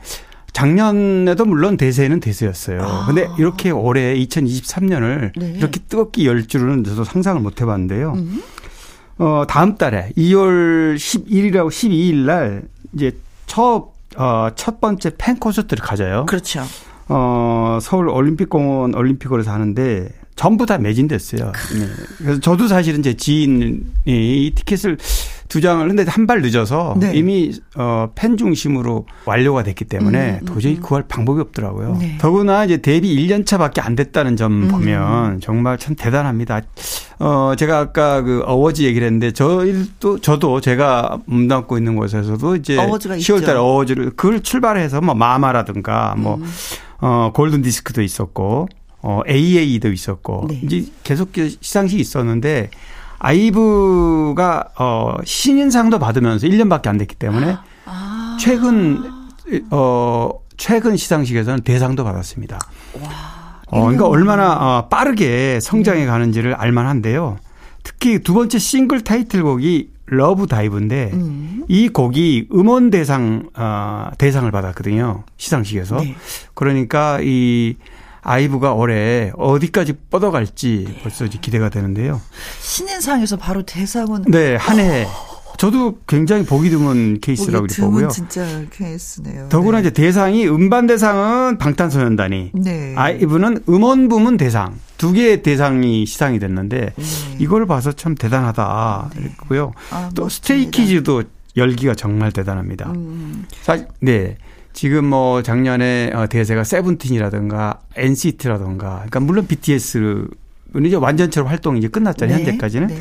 작년에도 물론 대세는 대세였어요. 아. 근데 이렇게 올해 2023년을 이렇게 뜨겁게 열 줄은 저도 상상을 못 해봤는데요. 음. 어, 다음 달에 2월 11일하고 12일 날 이제 첫 어, 첫 번째 팬 콘서트를 가져요. 그렇죠. 어, 서울 올림픽공원 올림픽홀에서 하는데 전부 다 매진됐어요. 네. 그래서 저도 사실은 제 지인이 티켓을 두 장을 했는데 한 발 늦어서 네. 이미 어, 팬 중심으로 완료가 됐기 때문에 음, 음, 도저히 음. 구할 방법이 없더라고요. 네. 더구나 이제 데뷔 1년 차밖에 안 됐다는 점 음. 보면 정말 참 대단합니다. 어, 제가 아까 그 어워즈 얘기를 했는데 저도 저도 제가 몸담고 있는 곳에서도 이제 10월 달에 어워즈를 그걸 출발해서 뭐 마마라든가 뭐 음. 어, 골든 디스크도 있었고 어, AA도 있었고 네. 이제 계속 시상식이 있었는데 아이브가 어 신인상도 받으면서 1년밖에 안 됐기 때문에 아. 최근 어 최근 시상식에서는 대상도 받았습니다. 와. 어 그러니까 얼마나 어, 빠르게 성장해 가는지를 알만한데요. 특히 두 번째 싱글 타이틀곡이 Love Dive인데 음. 이 곡이 음원 대상 어 대상을 받았거든요. 시상식에서. 네. 그러니까 이 아이브가 올해 어디까지 뻗어갈지 네. 벌써 이제 기대가 되는데요. 신인상에서 바로 대상은 네, 한 해. 저도 굉장히 보기 드문 케이스라고 보기 보고요. 진짜 케이스네요. 더구나 네. 이제 대상이 음반 대상은 방탄소년단이, 네. 아이브는 음원 부문 대상 두 개의 대상이 시상이 됐는데 네. 이걸 봐서 참 대단하다 네. 그랬고요. 아, 또 스트레이키즈도 열기가 정말 대단합니다. 음. 사실 네. 지금 뭐 작년에 어, 대세가 세븐틴이라든가 NCT라든가 그러니까 물론 BTS는 이제 완전체로 활동이 이제 끝났잖아요. 네. 현재까지는. 네.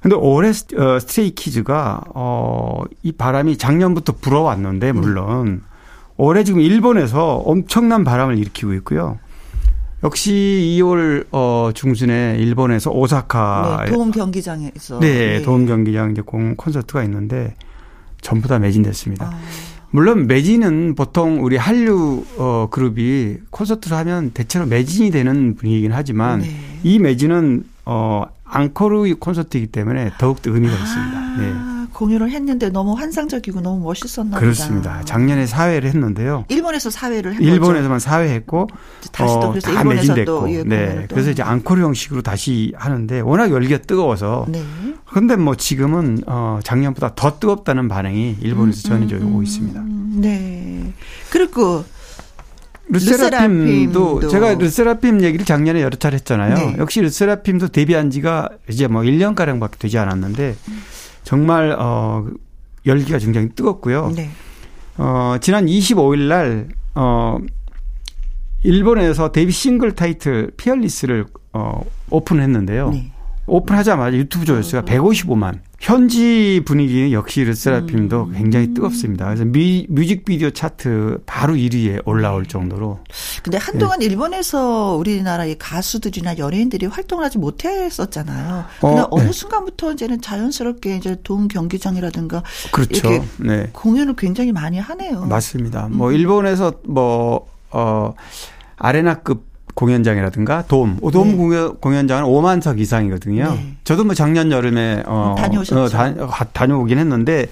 근데 올해 어, 스트레이 키즈가 어, 이 바람이 작년부터 불어왔는데 물론 올해 지금 일본에서 엄청난 바람을 일으키고 있고요. 역시 2월 어 중순에 일본에서 오사카 네, 도움 경기장에서 네, 네. 도움 경기장 이제 공 콘서트가 있는데 전부 다 매진됐습니다. 아. 물론 매진은 보통 우리 한류 어 그룹이 콘서트를 하면 대체로 매진이 되는 분위기긴 하지만 네. 이 매진은 어 앙코르 콘서트이기 때문에 더욱 더 의미가 아, 있습니다. 네. 공연을 했는데 너무 환상적이고 너무 멋있었나 보다. 그렇습니다. 작년에 사회를 했는데요. 일본에서 사회를 했 일본에서만 사회 했고 다시 또 어, 그래서 다 매진됐고. 예, 네. 그래서 이제 앙코르 형식으로 다시 하는데 워낙 열기가 뜨거워서 네. 그런데 뭐 지금은 어 작년보다 더 뜨겁다는 반응이 일본에서 음, 전해져 오고 음, 있습니다. 네. 그리고 르세라핌도 제가 르세라핌 얘기를 작년에 여러 차례 했잖아요. 네. 역시 르세라핌도 데뷔한 지가 이제 뭐 1년 가량밖에 되지 않았는데 정말 어 열기가 굉장히 뜨겁고요. 네. 어 지난 25일 날 어 일본에서 데뷔 싱글 타이틀 피얼리스를 어 오픈했는데요. 네. 오픈하자마자 유튜브 조회수가 155만. 현지 분위기는 역시 르세라핌도 음. 굉장히 뜨겁습니다. 그래서 미, 뮤직비디오 차트 바로 1위에 올라올 정도로. 근데 한동안 네. 일본에서 우리나라의 가수들이나 연예인들이 활동을 하지 못했었잖아요. 근데 어, 느 네. 순간부터 이제는 자연스럽게 이제 동 경기장이라든가 그렇죠. 이렇게 네. 공연을 굉장히 많이 하네요. 맞습니다. 뭐 음. 일본에서 뭐 어, 아레나급 공연장이라든가 돔, 돔 네. 공연, 공연장은 5만 석 이상이거든요. 네. 저도 뭐 작년 여름에 어, 다녀오셨죠? 어, 다, 다녀오긴 했는데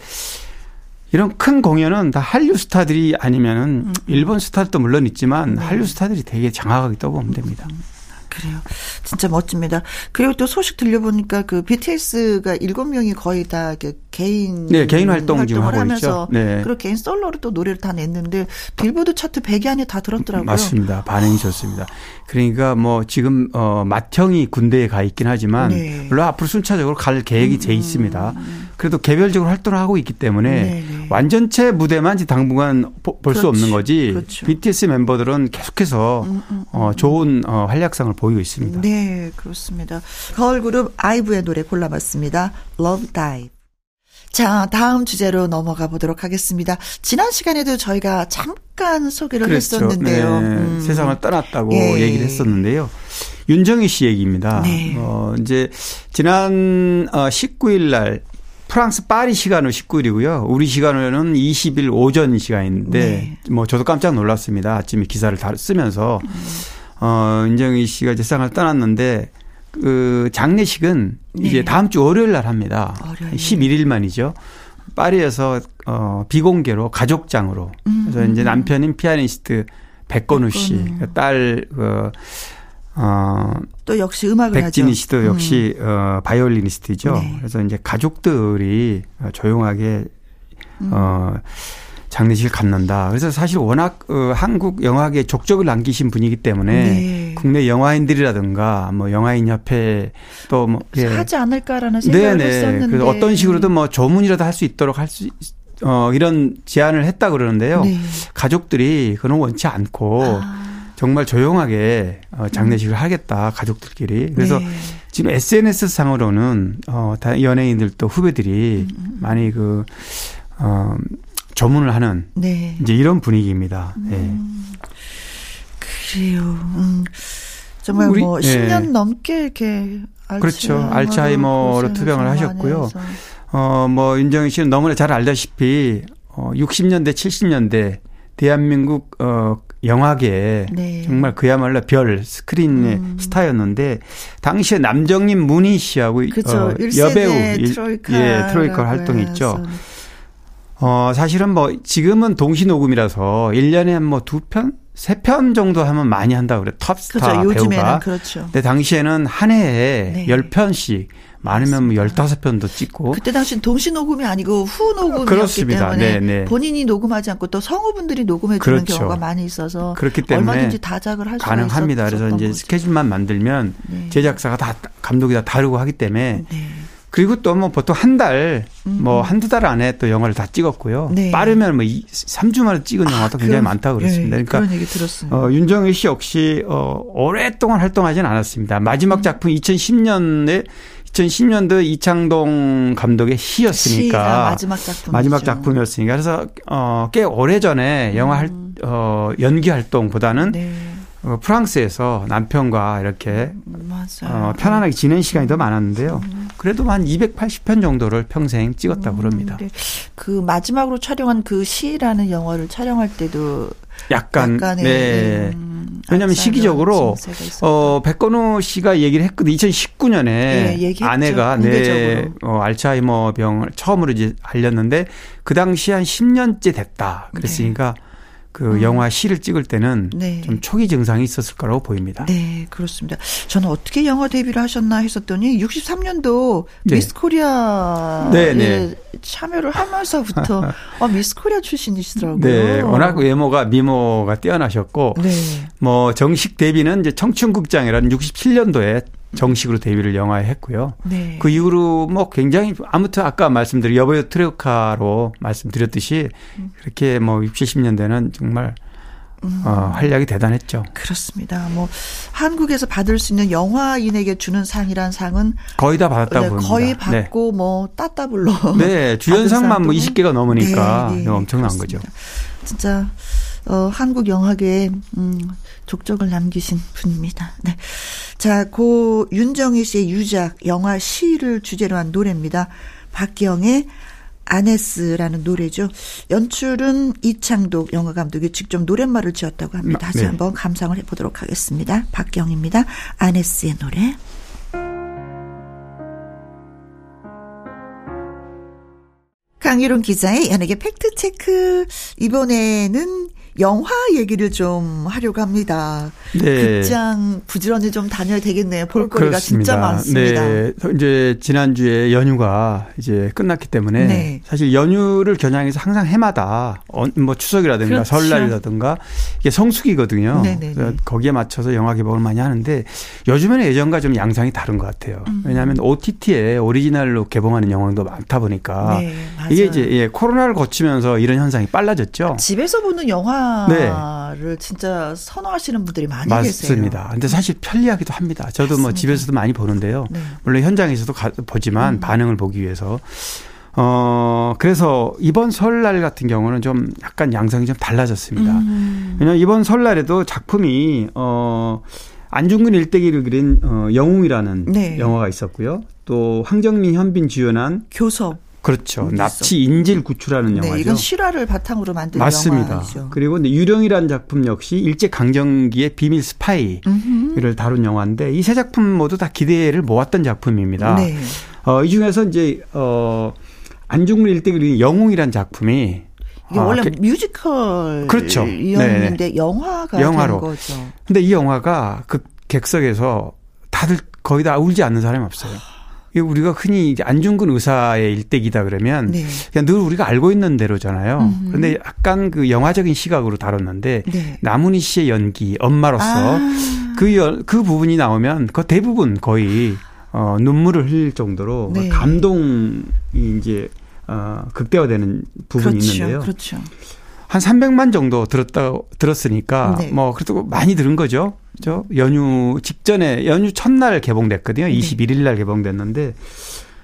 이런 큰 공연은 다 한류 스타들이 아니면은 음. 일본 스타들도 물론 있지만 네. 한류 스타들이 되게 장악하게 떠보면 됩니다. 음. 그래요. 진짜 멋집니다. 그리고 또 소식 들려보니까 그 BTS가 일곱 명이 거의 다 개인 네 개인 활동 지금 하고 하면서 있죠. 네. 그리고 개인 솔로로 또 노래를 다 냈는데 빌보드 차트 100위 안에 다 들었더라고요. 맞습니다. 반응이 좋습니다. 그러니까 뭐 지금 어 맏형이 군대에 가 있긴 하지만 네. 물론 앞으로 순차적으로 갈 계획이 돼 음. 있습니다. 그래도 개별적으로 활동을 하고 있기 때문에 네, 네. 완전체 무대만 당분간 볼 수 없는 거지. 그렇죠. BTS 멤버들은 계속해서 음, 음, 음. 어 좋은 어 활약상을 보이고 있습니다. 네, 그렇습니다. 가을 그룹 아이브의 노래 골라봤습니다. Love Dive. 자, 다음 주제로 넘어가 보도록 하겠습니다. 지난 시간에도 저희가 잠깐 소개를 그렇죠. 했었는데요. 네. 음. 세상을 떠났다고 예. 얘기를 했었는데요. 윤정희 씨 얘기입니다. 네. 어, 이제 지난 19일 어, 날 프랑스 파리 시간으로 19일이고요. 우리 시간으로는 20일 오전 시간인데 네. 뭐 저도 깜짝 놀랐습니다. 아침에 기사를 다 쓰면서 음. 어, 윤정희 씨가 이제 세상을 떠났는데 그 장례식은 네. 이제 다음 주 월요일 날 합니다. 월요일. 11일 만이죠. 파리에서 어 비공개로 가족장으로. 음. 그래서 이제 남편인 피아니스트 백건우 씨, 딸 그 어, 또 역시 음악을 백진희 씨도 음. 역시 음. 어, 바이올리니스트죠. 네. 그래서 이제 가족들이 조용하게 음. 어, 장례식을 갖는다. 그래서 사실 워낙 어, 한국 영화계에 족적을 남기신 분이기 때문에 네. 국내 영화인들이라든가 뭐 영화인 협회 또뭐 예. 하지 않을까라는 생각을 네네. 했었는데 그래서 어떤 식으로든 뭐 조문이라도 할 수 있도록 할수 어, 이런 제안을 했다 그러는데요. 네. 가족들이 그런 원치 않고 아. 정말 조용하게 어, 장례식을 음. 하겠다 가족들끼리. 그래서 네. 지금 SNS 상으로는 어, 연예인들 또 후배들이 음, 음, 음. 많이 그 어, 조문을 하는 네. 이제 이런 분위기입니다. 음. 네. 그래요. 음. 정말 우리, 뭐 10년 예. 넘게 이렇게 그렇죠. 알츠하이머로 투병을 하셨고요. 어, 뭐 윤정희 씨는 너무나 잘 알다시피 어, 60년대, 70년대 대한민국 어 영화계에 네. 정말 그야말로 별 스크린의 음. 스타였는데 당시에 남정님 문희 씨하고 그쵸. 어, 여배우 트로이카 예, 트로이카 활동했죠. 어, 사실은 뭐 지금은 동시 녹음이라서 1년에 한 뭐 두 편? 세 편 정도 하면 많이 한다고 그래. 톱스타 그렇죠. 배우가. 그렇죠. 근데 당시에는 한 해에 네. 10편씩 많으면 뭐 15편도 찍고. 그때 당시 동시 녹음이 아니고 후 녹음이었기 그렇습니다. 때문에 네, 네. 본인이 녹음하지 않고 또 성우분들이 녹음해 주는 그렇죠. 경우가 많이 있어서 그렇기 때문에 얼마든지 다작을 할 가능합니다. 그래서 이제 거죠. 스케줄만 만들면 네. 제작사가 다 감독이 다 다르고 하기 때문에 네. 그리고 또 뭐 보통 한 달, 뭐 음. 한두 달 안에 또 영화를 다 찍었고요. 네. 빠르면 뭐 2, 3주 만에 찍은 아, 영화도 아, 굉장히 많다고 그랬습니다. 네, 그러니까 그런 얘기 들었어요. 어, 윤정희 씨 역시 어, 오랫동안 활동하지는 않았습니다. 마지막 음. 작품 2010년에 2010년도 이창동 감독의 시였으니까 마지막 작품 마지막 작품이었으니까 그래서 어, 꽤 오래 전에 영화 음. 할, 어, 연기 활동보다는 네. 어, 프랑스에서 남편과 이렇게 어, 편안하게 지낸 시간이 더 많았는데요. 그래도 한 280편 정도를 평생 찍었다고 그럽니다. 음, 네. 그 마지막으로 촬영한 그 시라는 영화를 촬영할 때도 약간 네. 음, 왜냐하면 시기적으로 어 백건우 씨가 얘기를 했거든. 2019년에 네, 아내가 네 어, 알츠하이머 병을 처음으로 이제 알렸는데 그 당시 한 10년째 됐다. 그랬으니까 네. 그 음. 영화 시를 찍을 때는 네. 좀 초기 증상이 있었을 거라고 보입니다. 네, 그렇습니다. 저는 어떻게 영화 데뷔를 하셨나 했었더니 63년도 네. 미스 코리아에 네, 네. 참여를 하면서부터 어, 미스 코리아 출신이시더라고요. 네, 워낙 외모가 미모가 뛰어나셨고 네. 뭐 정식 데뷔는 이제 청춘극장이라는 67년도에 정식으로 데뷔를 영화에 했고요. 네. 그 이후로 뭐 굉장히 아무튼 아까 말씀드린 여보의 트로이카로 말씀드렸듯이 음. 그렇게 뭐 60, 70년대는 정말 음. 어, 활약이 대단했죠. 그렇습니다. 뭐 한국에서 받을 수 있는 영화인에게 주는 상이란 상은 거의 다 받았다고 네, 봅니다. 거의 네. 받고 네. 뭐 따따블로 네, 주연상만 뭐 20개가 넘으니까 네, 네, 엄청난 그렇습니다. 거죠. 진짜 어, 한국 영화계에 음, 족적을 남기신 분입니다. 네. 자, 고 윤정희 씨의 유작 영화 시를 주제로 한 노래입니다. 박기영의 아네스라는 노래죠. 연출은 이창독 영화 감독이 직접 노랫말을 지었다고 합니다. 다시 네. 한번 감상을 해보도록 하겠습니다. 박경입니다. 아네스의 노래. 강유론 기자의 연예계 팩트체크. 이번에는 영화 얘기를 좀 하려고 합니다. 네. 극장 부지런히 좀 다녀야 되겠네요. 볼거리가 그렇습니다. 진짜 많습니다. 네. 이제 지난주에 연휴가 이제 끝났기 때문에 네. 사실 연휴를 겨냥해서 항상 해마다 어, 뭐 추석이라든가 그렇죠. 설날이라든가 이게 성수기거든요. 네네네. 네, 네. 거기에 맞춰서 영화 개봉을 많이 하는데 요즘에는 예전과 좀 양상이 다른 것 같아요. 음. 왜냐하면 OTT에 오리지널로 개봉하는 영화도 많다 보니까 네, 이게 이제 예, 코로나를 거치면서 이런 현상이 빨라졌죠. 집에서 보는 영화 영화를 네. 진짜 선호하시는 분들이 많이 맞습니다. 계세요. 맞습니다. 근데 사실 편리하기도 합니다. 저도 뭐 맞습니다. 뭐 집에서도 많이 보는데요. 네. 물론 현장에서도 가, 보지만 음. 반응을 보기 위해서 어, 그래서 이번 설날 같은 경우는 좀 약간 양상이 좀 달라졌습니다. 음. 왜냐하면 이번 설날에도 작품이, 어, 안중근 일대기를 그린 어, 영웅이라는 네. 영화가 있었고요. 또 황정민, 현빈 주연한 교섭. 그렇죠. 납치 인질 구출하는 네, 영화죠. 이건 실화를 바탕으로 만든 맞습니다. 영화죠. 그리고 유령이라는 작품 역시 일제 강점기의 비밀 스파이를 다룬 영화인데 이 세 작품 모두 다 기대를 모았던 작품입니다. 네. 어, 이 중에서 이제 어 안중근 일대기 영웅이라는 작품이 이게 아, 원래 게, 뮤지컬 그렇죠. 이었는데 네. 영화가 영화로. 된 거죠. 근데 이 영화가 그 객석에서 다들 거의 다 울지 않는 사람이 없어요. 우리가 흔히 안중근 의사의 일대기다 그러면 네. 그냥 늘 우리가 알고 있는 대로잖아요. 음흠. 그런데 약간 그 영화적인 시각으로 다뤘는데 네. 남은희 씨의 연기 엄마로서 아. 그, 그 부분이 나오면 그 대부분 거의 어, 눈물을 흘릴 정도로 네. 감동이 이제 어, 극대화되는 부분이 그렇죠. 있는데요. 그렇죠. 한 300만 정도 들었다 들었으니까 네. 뭐 그래도 많이 들은 거죠. 저 연휴 직전에 연휴 첫날 개봉됐거든요. 네. 21일 날 개봉됐는데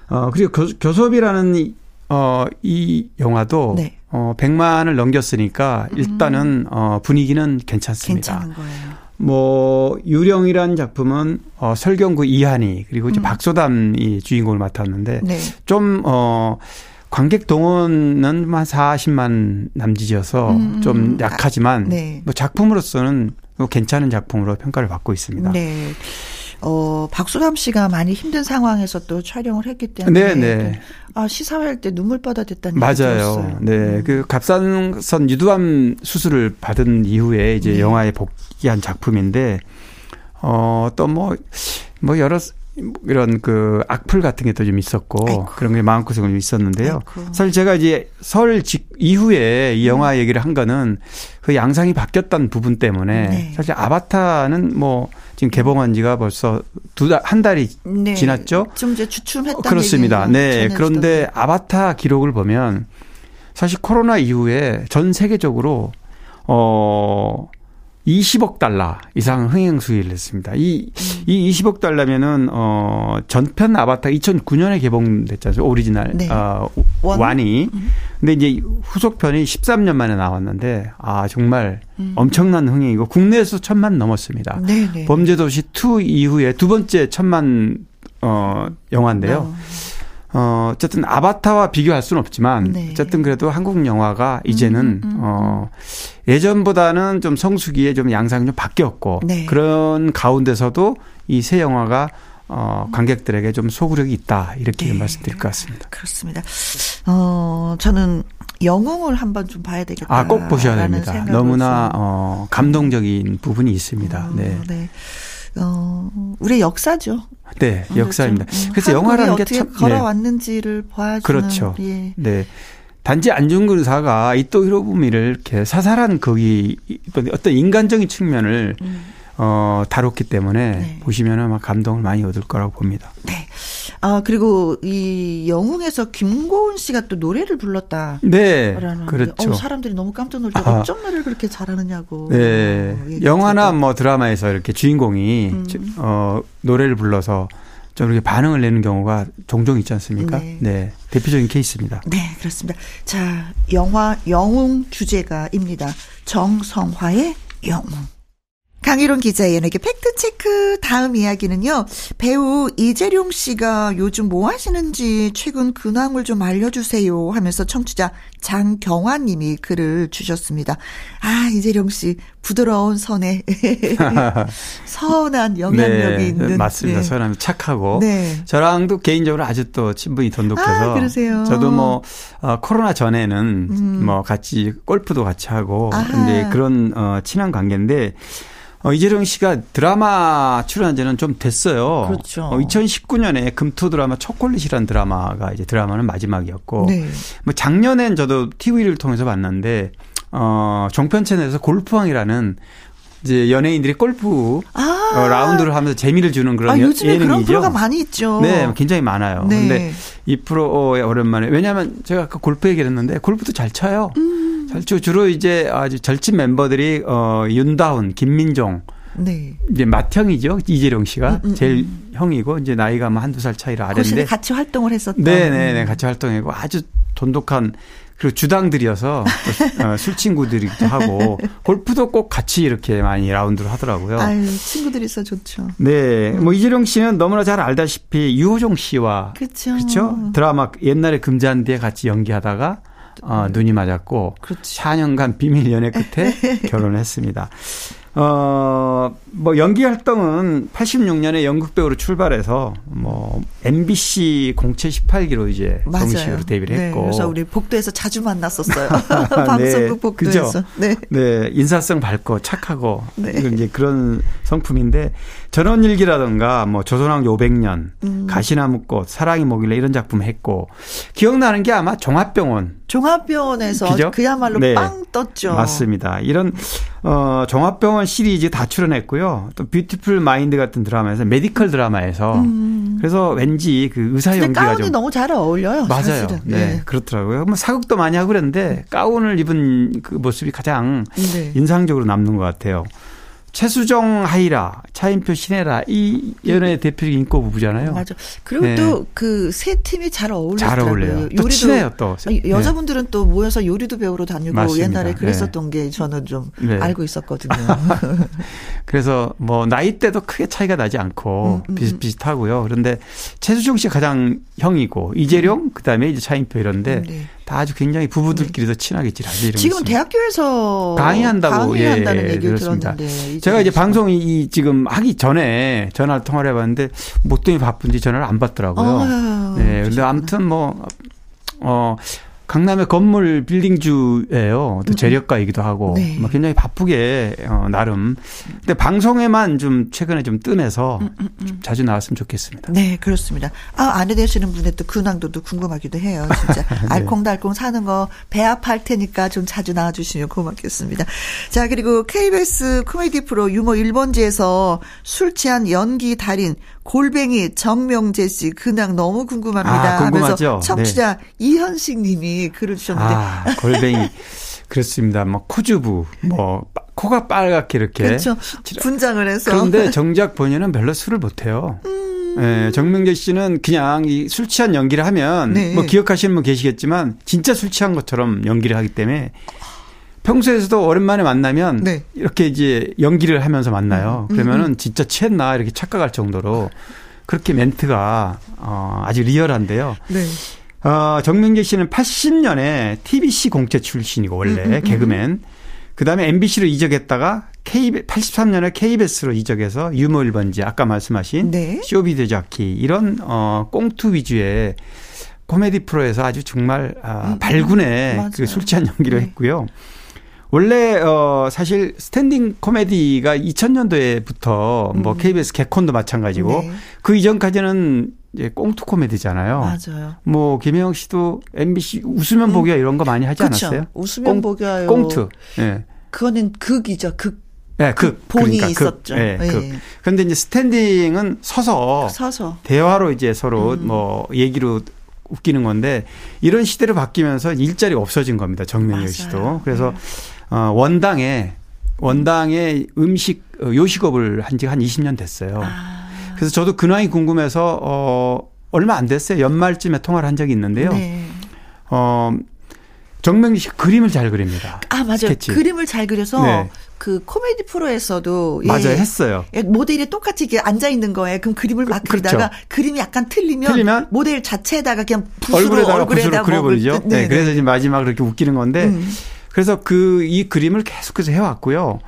어 그리고 교, 교섭이라는 어, 이 영화도 네. 어, 100만을 넘겼으니까 일단은 음. 어, 분위기는 괜찮습니다. 괜찮은 거예요. 뭐 유령이라는 작품은 어, 설경구 이한이 그리고 이제 음. 박소담이 주인공을 맡았는데 네. 좀 어. 관객 동원은 한 40만 남짓이어서 음, 음. 좀 약하지만 네. 뭐 작품으로서는 괜찮은 작품으로 평가를 받고 있습니다. 네. 어, 박수람 씨가 많이 힘든 상황에서 또 촬영을 했기 때문에. 네네. 네. 아, 시사회 할 때 눈물바다 됐다는 맞아요. 네. 음. 그 갑상선 유두암 수술을 받은 이후에 이제 네. 영화에 복귀한 작품인데, 어, 또 뭐, 뭐 여러 이런 그 악플 같은 게 또 좀 있었고 아이고. 그런 게 마음고생이 좀 있었는데요. 아이고. 사실 제가 이제 설 직 이후에 이 영화 음. 얘기를 한 거는 그 양상이 바뀌었다는 부분 때문에 네. 사실 아바타는 뭐 지금 개봉한 지가 벌써 두 달, 한 달이 네. 지났죠? 좀 이제 주춤했다. 그렇습니다. 네. 그런데 아바타 기록을 보면 사실 코로나 이후에 전 세계적으로 어 20억 달러 이상 흥행 수익을 냈습니다. 이, 음. 이 20억 달러면은, 어, 전편 아바타 2009년에 개봉됐잖아요. 오리지널. 네. 어, 완이. 음. 근데 이제 후속편이 13년 만에 나왔는데, 아, 정말 음. 엄청난 흥행이고, 국내에서 천만 넘었습니다. 네네. 네. 범죄도시 2 이후에 두 번째 천만, 어, 영화인데요. 어. 어, 어쨌든 아바타와 비교할 수는 없지만 네. 어쨌든 그래도 한국 영화가 이제는 음, 음, 음. 어, 예전보다는 좀 성수기에 좀 양상이 좀 바뀌었고 네. 그런 가운데서도 이 새 영화가 어, 관객들에게 좀 소구력이 있다 이렇게 네. 말씀드릴 것 같습니다. 그렇습니다. 어, 저는 영웅을 한번 좀 봐야 되겠다. 아, 꼭 보셔야 됩니다. 너무나 어, 감동적인 부분이 있습니다. 어, 네. 네. 어, 우리의 역사죠. 네, 역사입니다. 좀, 음, 그래서 영화라는 게 참 걸어왔는지를 네. 보여주는 그렇죠. 예. 네. 단지 안중근 의사가 이토 히로부미를 이렇게 사살한 거기 어떤 인간적인 측면을 음. 어, 다뤘기 때문에 네. 보시면 아마 감동을 많이 얻을 거라고 봅니다. 네. 아, 그리고 이 영웅에서 김고은 씨가 또 노래를 불렀다. 네. 그렇죠. 어, 사람들이 너무 깜짝 놀죠. 아. 어쩜 노래를 그렇게 잘하느냐고. 네. 어, 영화나 뭐 드라마에서 이렇게 주인공이 음. 어, 노래를 불러서 좀 이렇게 반응을 내는 경우가 종종 있지 않습니까? 네. 네. 대표적인 케이스입니다. 네, 그렇습니다. 자, 영화 영웅 주제가입니다. 정성화의 영웅. 강희론 기자의 연예계 팩트체크 다음 이야기는요. 배우 이재룡 씨가 요즘 뭐 하시는지 최근 근황을 좀 알려주세요 하면서 청취자 장경환 님이 글을 주셨습니다. 아, 이재룡 씨 부드러운 선에 선한 영향력이 네, 있는. 맞습니다. 네. 선한 착하고. 네. 저랑도 개인적으로 아주 또 친분이 돈독해서. 아, 그러세요. 저도 뭐 어, 코로나 전에는 음. 뭐 같이 골프도 같이 하고 근데 그런 어, 친한 관계인데 어, 이재령 씨가 드라마 출연한 지는 좀 됐어요. 그렇죠. 어, 2019년에 금토 드라마 초콜릿이라는 드라마가 이제 드라마는 마지막이었고. 네. 뭐 작년엔 저도 TV를 통해서 봤는데, 어, 종편 채널에서 골프왕이라는 이제 연예인들이 골프 아~ 어, 라운드를 하면서 재미를 주는 그런 아, 요즘에 예능이죠. 그런 프로가 많이 있죠. 네, 굉장히 많아요. 네. 근데 이 프로에 오랜만에 왜냐하면 제가 아까 골프 얘기를 했는데 골프도 잘 쳐요. 음. 주, 주로 이제 아주 절친 멤버들이 어 윤다운, 김민종, 네. 이제 맏형이죠. 이재룡 씨가 음, 음, 제일 음. 형이고 이제 나이가 뭐 한두 살 차이로 아래인데 같이 활동을 했었던. 네, 네, 네. 같이 활동했고 아주 돈독한 그리고 주당들이어서 어, 술 친구들이기도 하고 골프도 꼭 같이 이렇게 많이 라운드를 하더라고요. 아유, 친구들이 있어 좋죠. 네, 뭐 이재룡 씨는 너무나 잘 알다시피 유호종 씨와 그렇죠. 드라마 옛날에 금잔디에 같이 연기하다가 어, 눈이 맞았고 그렇지. 4년간 비밀 연애 끝에 결혼을 했습니다. 어, 뭐 연기 활동은 86년에 연극 배우로 출발해서 뭐 MBC 공채 18기로 이제 맞아요. 정식으로 데뷔를 네, 했고. 그래서 우리 복도에서 자주 만났었어요. 방송국 네, 복도에서. 네. 네, 인사성 밝고 착하고 네. 이제 그런 성품인데 전원일기라든가 뭐 조선왕 요 500년, 음. 가시나무꽃, 사랑이 뭐길래 이런 작품 했고 기억나는 게 아마 종합병원. 종합병원에서 그죠? 그야말로 네. 빵 떴죠. 맞습니다. 이런 어 종합병원 시리즈 다 출연했고요. 또 Beautiful Mind 같은 드라마에서 medical 드라마에서 음. 그래서 왠지 그 의사 연기가 가운이 좀 너무 잘 어울려요. 맞아요. 사실은. 네. 네. 그렇더라고요. 뭐 사극도 많이 하고 그랬는데 가운을 입은 그 모습이 가장 네. 인상적으로 남는 것 같아요. 최수정 하이라, 차인표 신혜라 이 연애 대표적인 인고 부부잖아요. 맞아. 그리고 네. 또그 세 팀이 잘 어울리더라고요. 잘 어울려요. 요리도 친해요 또. 여자분들은 네. 또 모여서 요리도 배우러 다니고 맞습니다. 옛날에 네. 그랬었던 네. 게 저는 좀 네. 알고 있었거든요. 그래서 뭐 나이 대도 크게 차이가 나지 않고 음, 음, 비슷비슷하고요. 그런데 최수정 씨 가장 형이고 이재룡 음. 그다음에 이제 차인표 이런데 네. 다 아주 굉장히 부부들끼리도 네. 친하게 지내지 지금 대학교에서 강의한다고 강의한다는 예, 얘기를 그렇습니다. 들었는데 제가 이제 방송이 이 지금 하기 전에 전화를 통화를 해봤는데 못 때문에 바쁜지 전화를 안 받더라고요. 아, 네, 근데 아무튼 뭐 어. 강남의 건물 빌딩주예요. 또 음, 음. 재력가이기도 하고 네. 뭐 굉장히 바쁘게 어, 나름. 근데 방송에만 좀 최근에 좀 뜸해서 음, 음, 음. 좀 자주 나왔으면 좋겠습니다. 네, 그렇습니다. 아, 아내 되시는 분의 또 근황도도 궁금하기도 해요. 진짜 네. 알콩달콩 사는 거 배합할 테니까 좀 자주 나와 주시면 고맙겠습니다. 자, 그리고 KBS 코미디 프로 유머 1번지에서 술 취한 연기 달인 골뱅이 정명재 씨 근황 너무 궁금합니다. 아, 궁금하죠. 하면서 청취자 네. 이현식 님이 글을 주셨는데. 아, 골뱅이. 그렇습니다. 뭐 코주부, 뭐 코가 빨갛게 이렇게 그렇죠. 분장을 해서. 그런데 정작 본인은 별로 술을 못 해요. 음. 예, 정명재 씨는 그냥 이 술 취한 연기를 하면 네. 뭐 기억하시는 분 계시겠지만 진짜 술 취한 것처럼 연기를 하기 때문에 평소에서도 오랜만에 만나면 네. 이렇게 이제 연기를 하면서 만나요. 음, 음, 그러면은 음. 진짜 취했나 이렇게 착각할 정도로 그렇게 멘트가 어 아주 리얼한데요. 네. 어 정명재 씨는 80년에 TBC 공채 출신이고 원래 음, 음, 음. 개그맨. 그다음에 MBC로 이적했다가 K 83년에 KBS로 이적해서 유머 1번지 아까 말씀하신 네. 쇼 비디오 자키 이런 어 꽁트 위주의 코미디 프로에서 아주 정말 아, 발군의 그 술 취한 연기를 네. 했고요. 원래 어 사실 standing 코미디가 2000년도에부터 뭐 음. KBS 개콘도 마찬가지고 네. 그 이전까지는 이제 꽁투 코미디잖아요. 맞아요. 뭐 김혜영 씨도 MBC 웃으면 음. 보기야 이런 거 많이 하지 그쵸. 않았어요? 웃으면 보기야 꽁투. 예. 네. 그거는 극이죠. 극. 네, 그 본이 그러니까 있었죠. 그, 네, 네. 그. 그런데 이제 스탠딩은 서서 서서 대화로 이제 서로 음. 뭐 얘기로 웃기는 건데 이런 시대로 바뀌면서 일자리가 없어진 겁니다. 정명렬 씨도. 그래서 네. 어, 원당에 원당에 음식 어, 요식업을 한지한 20년 됐어요. 아. 그래서 저도 근황이 궁금해서 어 얼마 안 됐어요. 연말쯤에 통화를 한 적이 있는데요. 네. 어 정명기 씨 그림을 잘 그립니다. 아 맞아요. 스케치. 그림을 잘 그려서 네. 그 코미디 프로에서도 예, 맞아요 했어요. 예, 모델이 똑같이 이렇게 앉아 있는 거예요. 그럼 그림을 막 그, 그리다가 그렇죠. 그림이 약간 틀리면, 틀리면, 모델 자체에다가 그냥 붓으로 얼굴에다가, 얼굴에다가 붓으로 그려버리죠. 뭐, 네, 네, 그래서 이제 마지막 그렇게 웃기는 건데 음. 그래서 그 이 그림을 계속해서 해왔고요.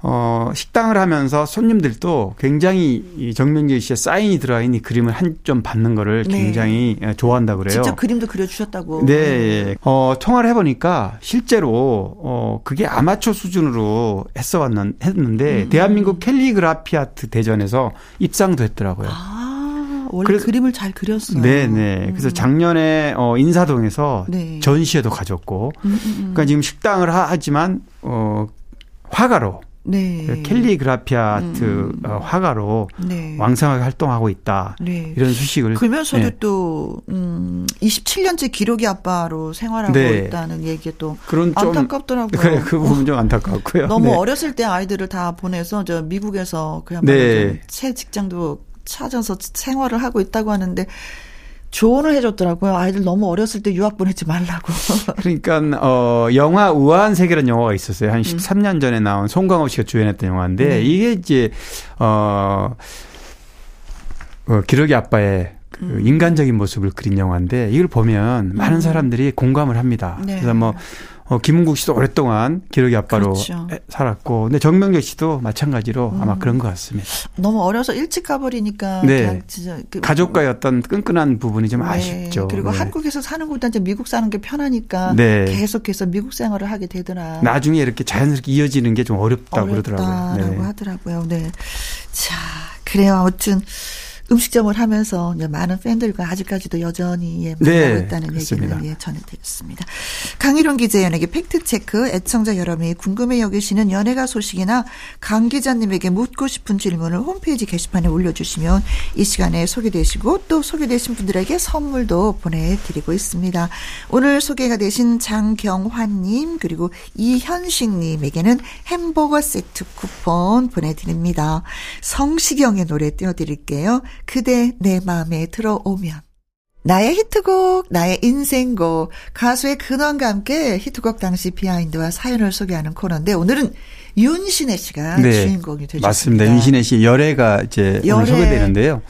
어, 식당을 하면서 손님들도 굉장히 이 정명재 씨의 사인이 들어있는 이 그림을 한 점 받는 거를 네. 굉장히 네. 좋아한다 그래요. 직접 그림도 그려주셨다고. 네. 어, 통화를 해보니까 실제로, 어, 그게 아마추어 수준으로 했어 왔는, 했는데, 음. 대한민국 캘리그라피 아트 대전에서 입상도 했더라고요. 아, 원래 그래서, 그림을 잘 그렸어요. 네네. 음. 그래서 작년에, 어, 인사동에서 네. 전시회도 가졌고, 음, 음, 음. 그러니까 지금 식당을 하지만, 어, 화가로 네. 그 캘리그라피 아트 음. 어, 화가로 네. 왕성하게 활동하고 있다. 네. 이런 소식을 그러면서도 네. 또 음, 27년째 기록이 아빠로 생활하고 네. 있다는 얘기 또 그런 안타깝더라고요. 그래, 그 부분 좀 안타깝고요. 너무 네. 어렸을 때 아이들을 다 보내서 저 미국에서 그야말로 새 직장도 찾아서 생활을 하고 있다고 하는데 조언을 해줬더라고요. 아이들 너무 어렸을 때 유학 보내지 말라고. 그러니까 어 영화 우아한 세계라는 영화가 있었어요. 한 13년 음. 전에 나온 송강호 씨가 주연했던 영화인데 네. 이게 이제 어, 어 기러기 아빠의 그 음. 인간적인 모습을 그린 영화인데 이걸 보면 많은 음. 사람들이 공감을 합니다. 네. 그래서 뭐 어, 김은국 씨도 오랫동안 기러기 아빠로 그렇죠. 살았고, 근데 정명재 씨도 마찬가지로 음. 아마 그런 것 같습니다. 너무 어려서 일찍 가버리니까 네. 그 가족과의 어떤 끈끈한 부분이 좀 네. 아쉽죠. 그리고 네. 한국에서 사는 것보다 이제 미국 사는 게 편하니까 네. 계속해서 미국 생활을 하게 되더라. 나중에 이렇게 자연스럽게 이어지는 게 좀 어렵다고 그러더라고요. 네. 하더라고요. 네. 자, 그래요. 아무튼. 음식점을 하면서 많은 팬들과 아직까지도 여전히 예, 만나고 네, 있다는 그렇습니다. 얘기를 예, 전해드렸습니다. 강희룡 기자 연예계 팩트체크 애청자 여러분이 궁금해 여기시는 연예가 소식이나 강 기자님에게 묻고 싶은 질문을 홈페이지 게시판에 올려주시면 이 시간에 소개되시고 또 소개되신 분들에게 선물도 보내드리고 있습니다. 오늘 소개가 되신 장경환님 그리고 이현식님에게는 햄버거 세트 쿠폰 보내드립니다. 성시경의 노래 띄워드릴게요. 그대 내 마음에 들어오면. 나의 히트곡, 나의 인생곡, 가수의 근원과 함께 히트곡 당시 비하인드와 사연을 소개하는 코너인데 오늘은 윤신혜 씨가 네, 주인공이 되셨습니다. 맞습니다. 윤신혜 씨 열애가 이제 열애. 오늘 소개되는데요.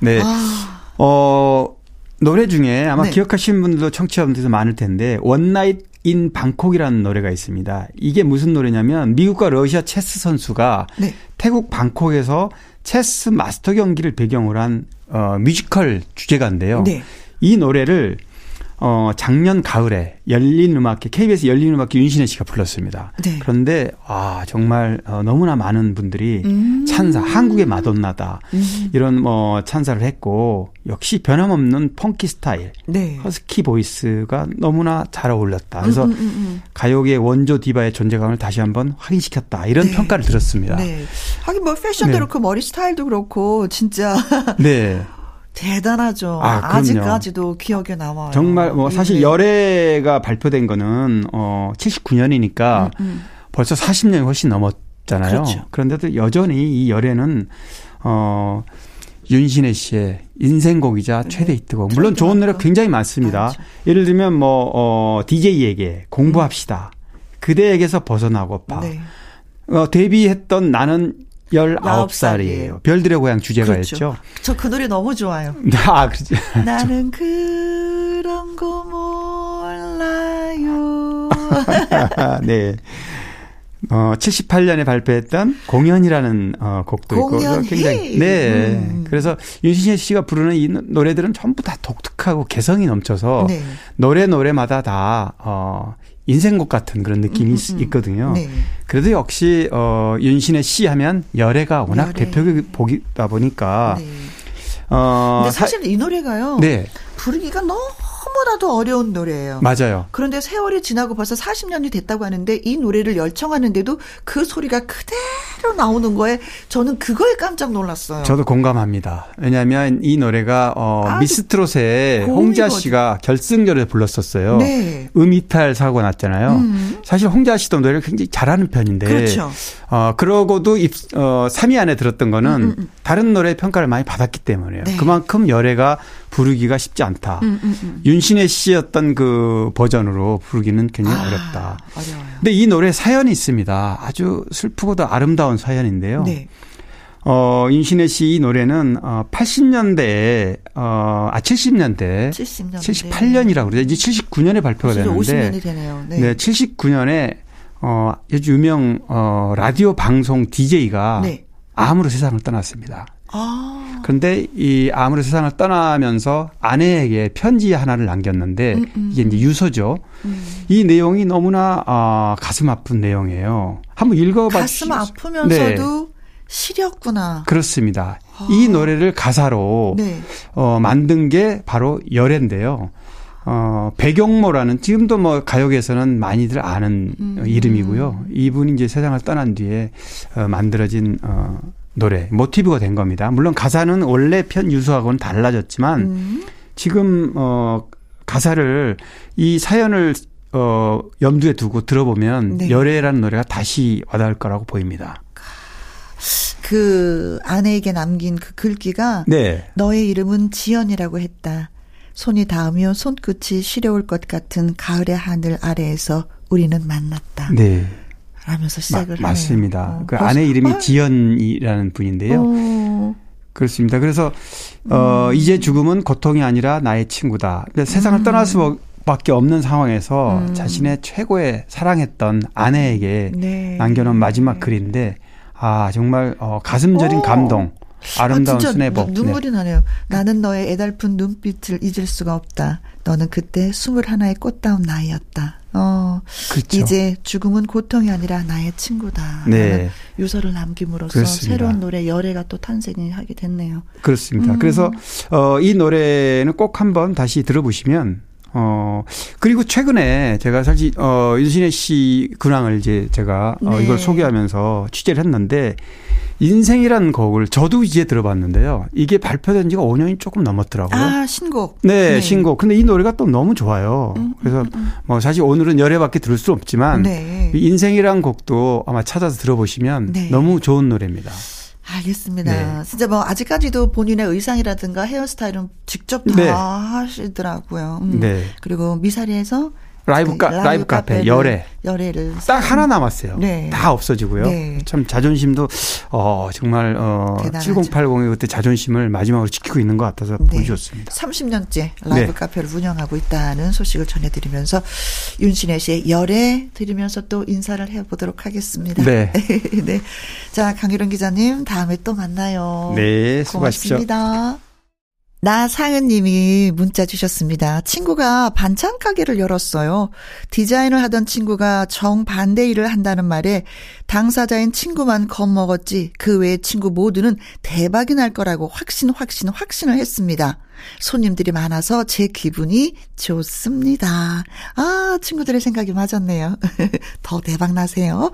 네. 아. 어, 노래 중에 아마 네. 기억하시는 분들도 청취자분들도 많을 텐데 One Night in Bangkok이라는 노래가 있습니다. 이게 무슨 노래냐면 미국과 러시아 체스 선수가 네. 태국 방콕에서 체스 마스터 경기를 배경으로 한 어, 뮤지컬 주제가인데요. 네. 이 노래를 어, 작년 가을에 열린 음악회, KBS 열린 음악회 윤시내 씨가 불렀습니다. 네. 그런데, 아, 정말, 어, 너무나 많은 분들이 음. 찬사, 한국의 마돈나다. 음. 이런 뭐 찬사를 했고, 역시 변함없는 funky 스타일. 네. 허스키 voice가 너무나 잘 어울렸다. 그래서 음, 음, 음, 음. 가요계 원조 디바의 존재감을 다시 한번 확인시켰다. 이런 네. 평가를 들었습니다. 네. 하긴 뭐 패션도 네. 그렇고 머리 스타일도 그렇고, 진짜. 네. 대단하죠. 아, 직까지도 기억에 남아요. 정말 뭐 사실 네. 열애가 발표된 거는 어 79년이니까 음, 음. 벌써 40년이 훨씬 넘었잖아요. 그렇죠. 그런데도 여전히 이 열애는 어 윤신혜 씨의 인생곡이자 네. 최대 히트곡. 물론 좋은 노래 굉장히 많습니다. 맞아. 예를 들면 뭐 어, DJ에게 공부합시다. 그대에게서 벗어나고파. 네. 어, 데뷔했던 나는 19살이에요. 별들의 고향 주제가였죠. 그렇죠. 저그 노래 너무 좋아요. 아, 그렇죠. 나는 그런 거 몰라요. 네. 어, 78년에 발표했던 공연이라는 어, 곡도 공연이? 있고 굉장히 네. 음. 그래서 윤신혜 씨가 부르는 이 노래들은 전부 다 독특하고 개성이 넘쳐서 네. 노래 노래마다 다 어, 인생곡 같은 그런 느낌이 음, 음, 음. 있거든요. 네. 그래도 역시 어 윤신의 시 하면 열애가 워낙 열애. 대표곡이다 보니까 네. 어 근데 사실 이 노래가요. 네. 부르기가 너무 너무나도 어려운 노래예요. 맞아요. 그런데 세월이 지나고 벌써 40년이 됐다고 하는데 이 노래를 열청하는데도 그 소리가 그대로 나오는 거에 저는 그거에 깜짝 놀랐어요. 저도 공감합니다. 왜냐하면 이 노래가 어, 미스트롯의 홍자 씨가 결승전에 불렀었어요. 네. 음이탈 사고가 났잖아요. 음. 사실 홍자 씨도 노래를 굉장히 잘하는 편인데. 그렇죠. 어, 그러고도 입, 어, 3위 안에 들었던 거는 음, 음, 음. 다른 노래 평가를 많이 받았기 때문에요. 네. 그만큼 열애가 부르기가 쉽지 않다. 음, 음, 음. 윤신혜 씨였던 그 버전으로 부르기는 굉장히 아, 어렵다. 어려워요. 근데 이 노래 사연이 있습니다. 아주 슬프고도 아름다운 사연인데요. 네. 어, 윤신혜 씨 이 노래는 어 80년대에 어, 아 70년대, 70년대. 78년이라고 그러죠. 이제 79년에 발표가 되는데 50년이 되네요. 네. 네, 79년에 어, 아주 유명 어, 라디오 방송 DJ가 네. 암으로 세상을 떠났습니다. 아. 그런데 이 암으로 세상을 떠나면서 아내에게 편지 하나를 남겼는데 음, 음. 이게 이제 유서죠. 음. 이 내용이 너무나 아, 가슴 아픈 내용이에요. 한번 읽어봐 가슴 아프면서도 네. 시렸구나. 그렇습니다. 아. 이 노래를 가사로 네. 어, 만든 게 바로 열애인데요. 어, 배경모라는 지금도 뭐 가요계에서는 많이들 아는 음. 이름이고요. 이분이 이제 세상을 떠난 뒤에 어, 만들어진 어, 노래 모티브가 된 겁니다. 물론 가사는 원래 편 유수하고는 달라졌지만 음. 지금 어 가사를 이 사연을 어 염두에 두고 들어보면 네. 열애라는 노래가 다시 와닿을 거라고 보입니다. 그 아내에게 남긴 그 글귀가 네. 너의 이름은 지연이라고 했다. 손이 닿으며 손끝이 시려울 것 같은 가을의 하늘 아래에서 우리는 만났다. 네. 라면서 시작을 마, 맞습니다. 어, 그 아내 이름이 아. 지연이라는 분인데요. 어. 그렇습니다. 그래서 어 음. 이제 죽음은 고통이 아니라 나의 친구다. 음. 세상을 떠날 수밖에 없는 상황에서 음. 자신의 최고의 사랑했던 아내에게 네. 남겨놓은 마지막 글인데 아 정말 어 가슴 저린 어. 감동. 아름다운 아, 순애복. 눈물이 네. 나네요. 나는 너의 애달픈 눈빛을 잊을 수가 없다. 너는 그때 스물 하나의 꽃다운 나이였다. 어, 그렇죠. 이제 죽음은 고통이 아니라 나의 친구다. 네. 유서를 남김으로써 그렇습니다. 새로운 노래 열애가 또 탄생이 하게 됐네요. 그렇습니다. 음. 그래서 어, 이 노래는 꼭 한번 다시 들어보시면 어, 그리고 최근에 제가 사실, 어, 윤신혜 씨 근황을 이제 제가 어, 네. 어, 이걸 소개하면서 취재를 했는데 인생이라는 곡을 저도 이제 들어봤는데요. 이게 발표된 지가 5년이 조금 넘었더라고요. 아, 신곡. 네, 네. 신곡. 근데 이 노래가 또 너무 좋아요. 음, 음 그래서 음, 음, 뭐 사실 오늘은 열애밖에 들을 수 없지만 네. 인생이라는 곡도 아마 찾아서 들어보시면 네. 너무 좋은 노래입니다. 알겠습니다. 네. 진짜 뭐 아직까지도 본인의 의상이라든가 헤어스타일은 직접 다 네. 하시더라고요. 음. 네. 그리고 미사리에서 라이브 카 라이브, 카페 열애 열애를 딱 하나 남았어요. 네. 다 없어지고요. 네. 참 자존심도 어 정말 어 7080의 그때 자존심을 마지막으로 지키고 있는 것 같아서 네. 보기 좋습니다. 30년째 라이브 네. 카페를 운영하고 있다는 소식을 전해드리면서 윤신혜 씨의 열애 들으면서 또 인사를 해보도록 하겠습니다. 네. 네. 자 강유론 기자님 다음에 또 만나요. 네. 수고하십시오. 고맙습니다. 나상은님이 문자 주셨습니다. 친구가 반찬 가게를 열었어요. 디자인을 하던 친구가 정반대 일을 한다는 말에 당사자인 친구만 겁먹었지 그 외의 친구 모두는 대박이 날 거라고 확신 확신 확신을 했습니다. 손님들이 많아서 제 기분이 좋습니다. 아, 친구들의 생각이 맞았네요. 더 대박 나세요.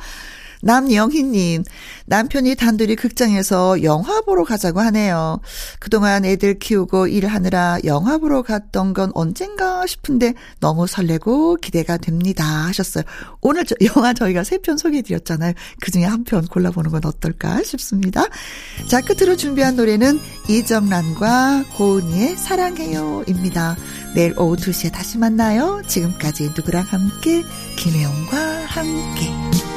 남영희님, 남편이 단둘이 극장에서 영화 보러 가자고 하네요. 그동안 애들 키우고 일하느라 영화 보러 갔던 건 언젠가 싶은데 너무 설레고 기대가 됩니다. 하셨어요. 오늘 저 영화 저희가 세 편 소개해드렸잖아요. 그 중에 한 편 골라보는 건 어떨까 싶습니다. 자, 끝으로 준비한 노래는 이정란과 고은이의 사랑해요 입니다. 내일 오후 2시에 다시 만나요. 지금까지 누구랑 함께, 김혜영과 함께.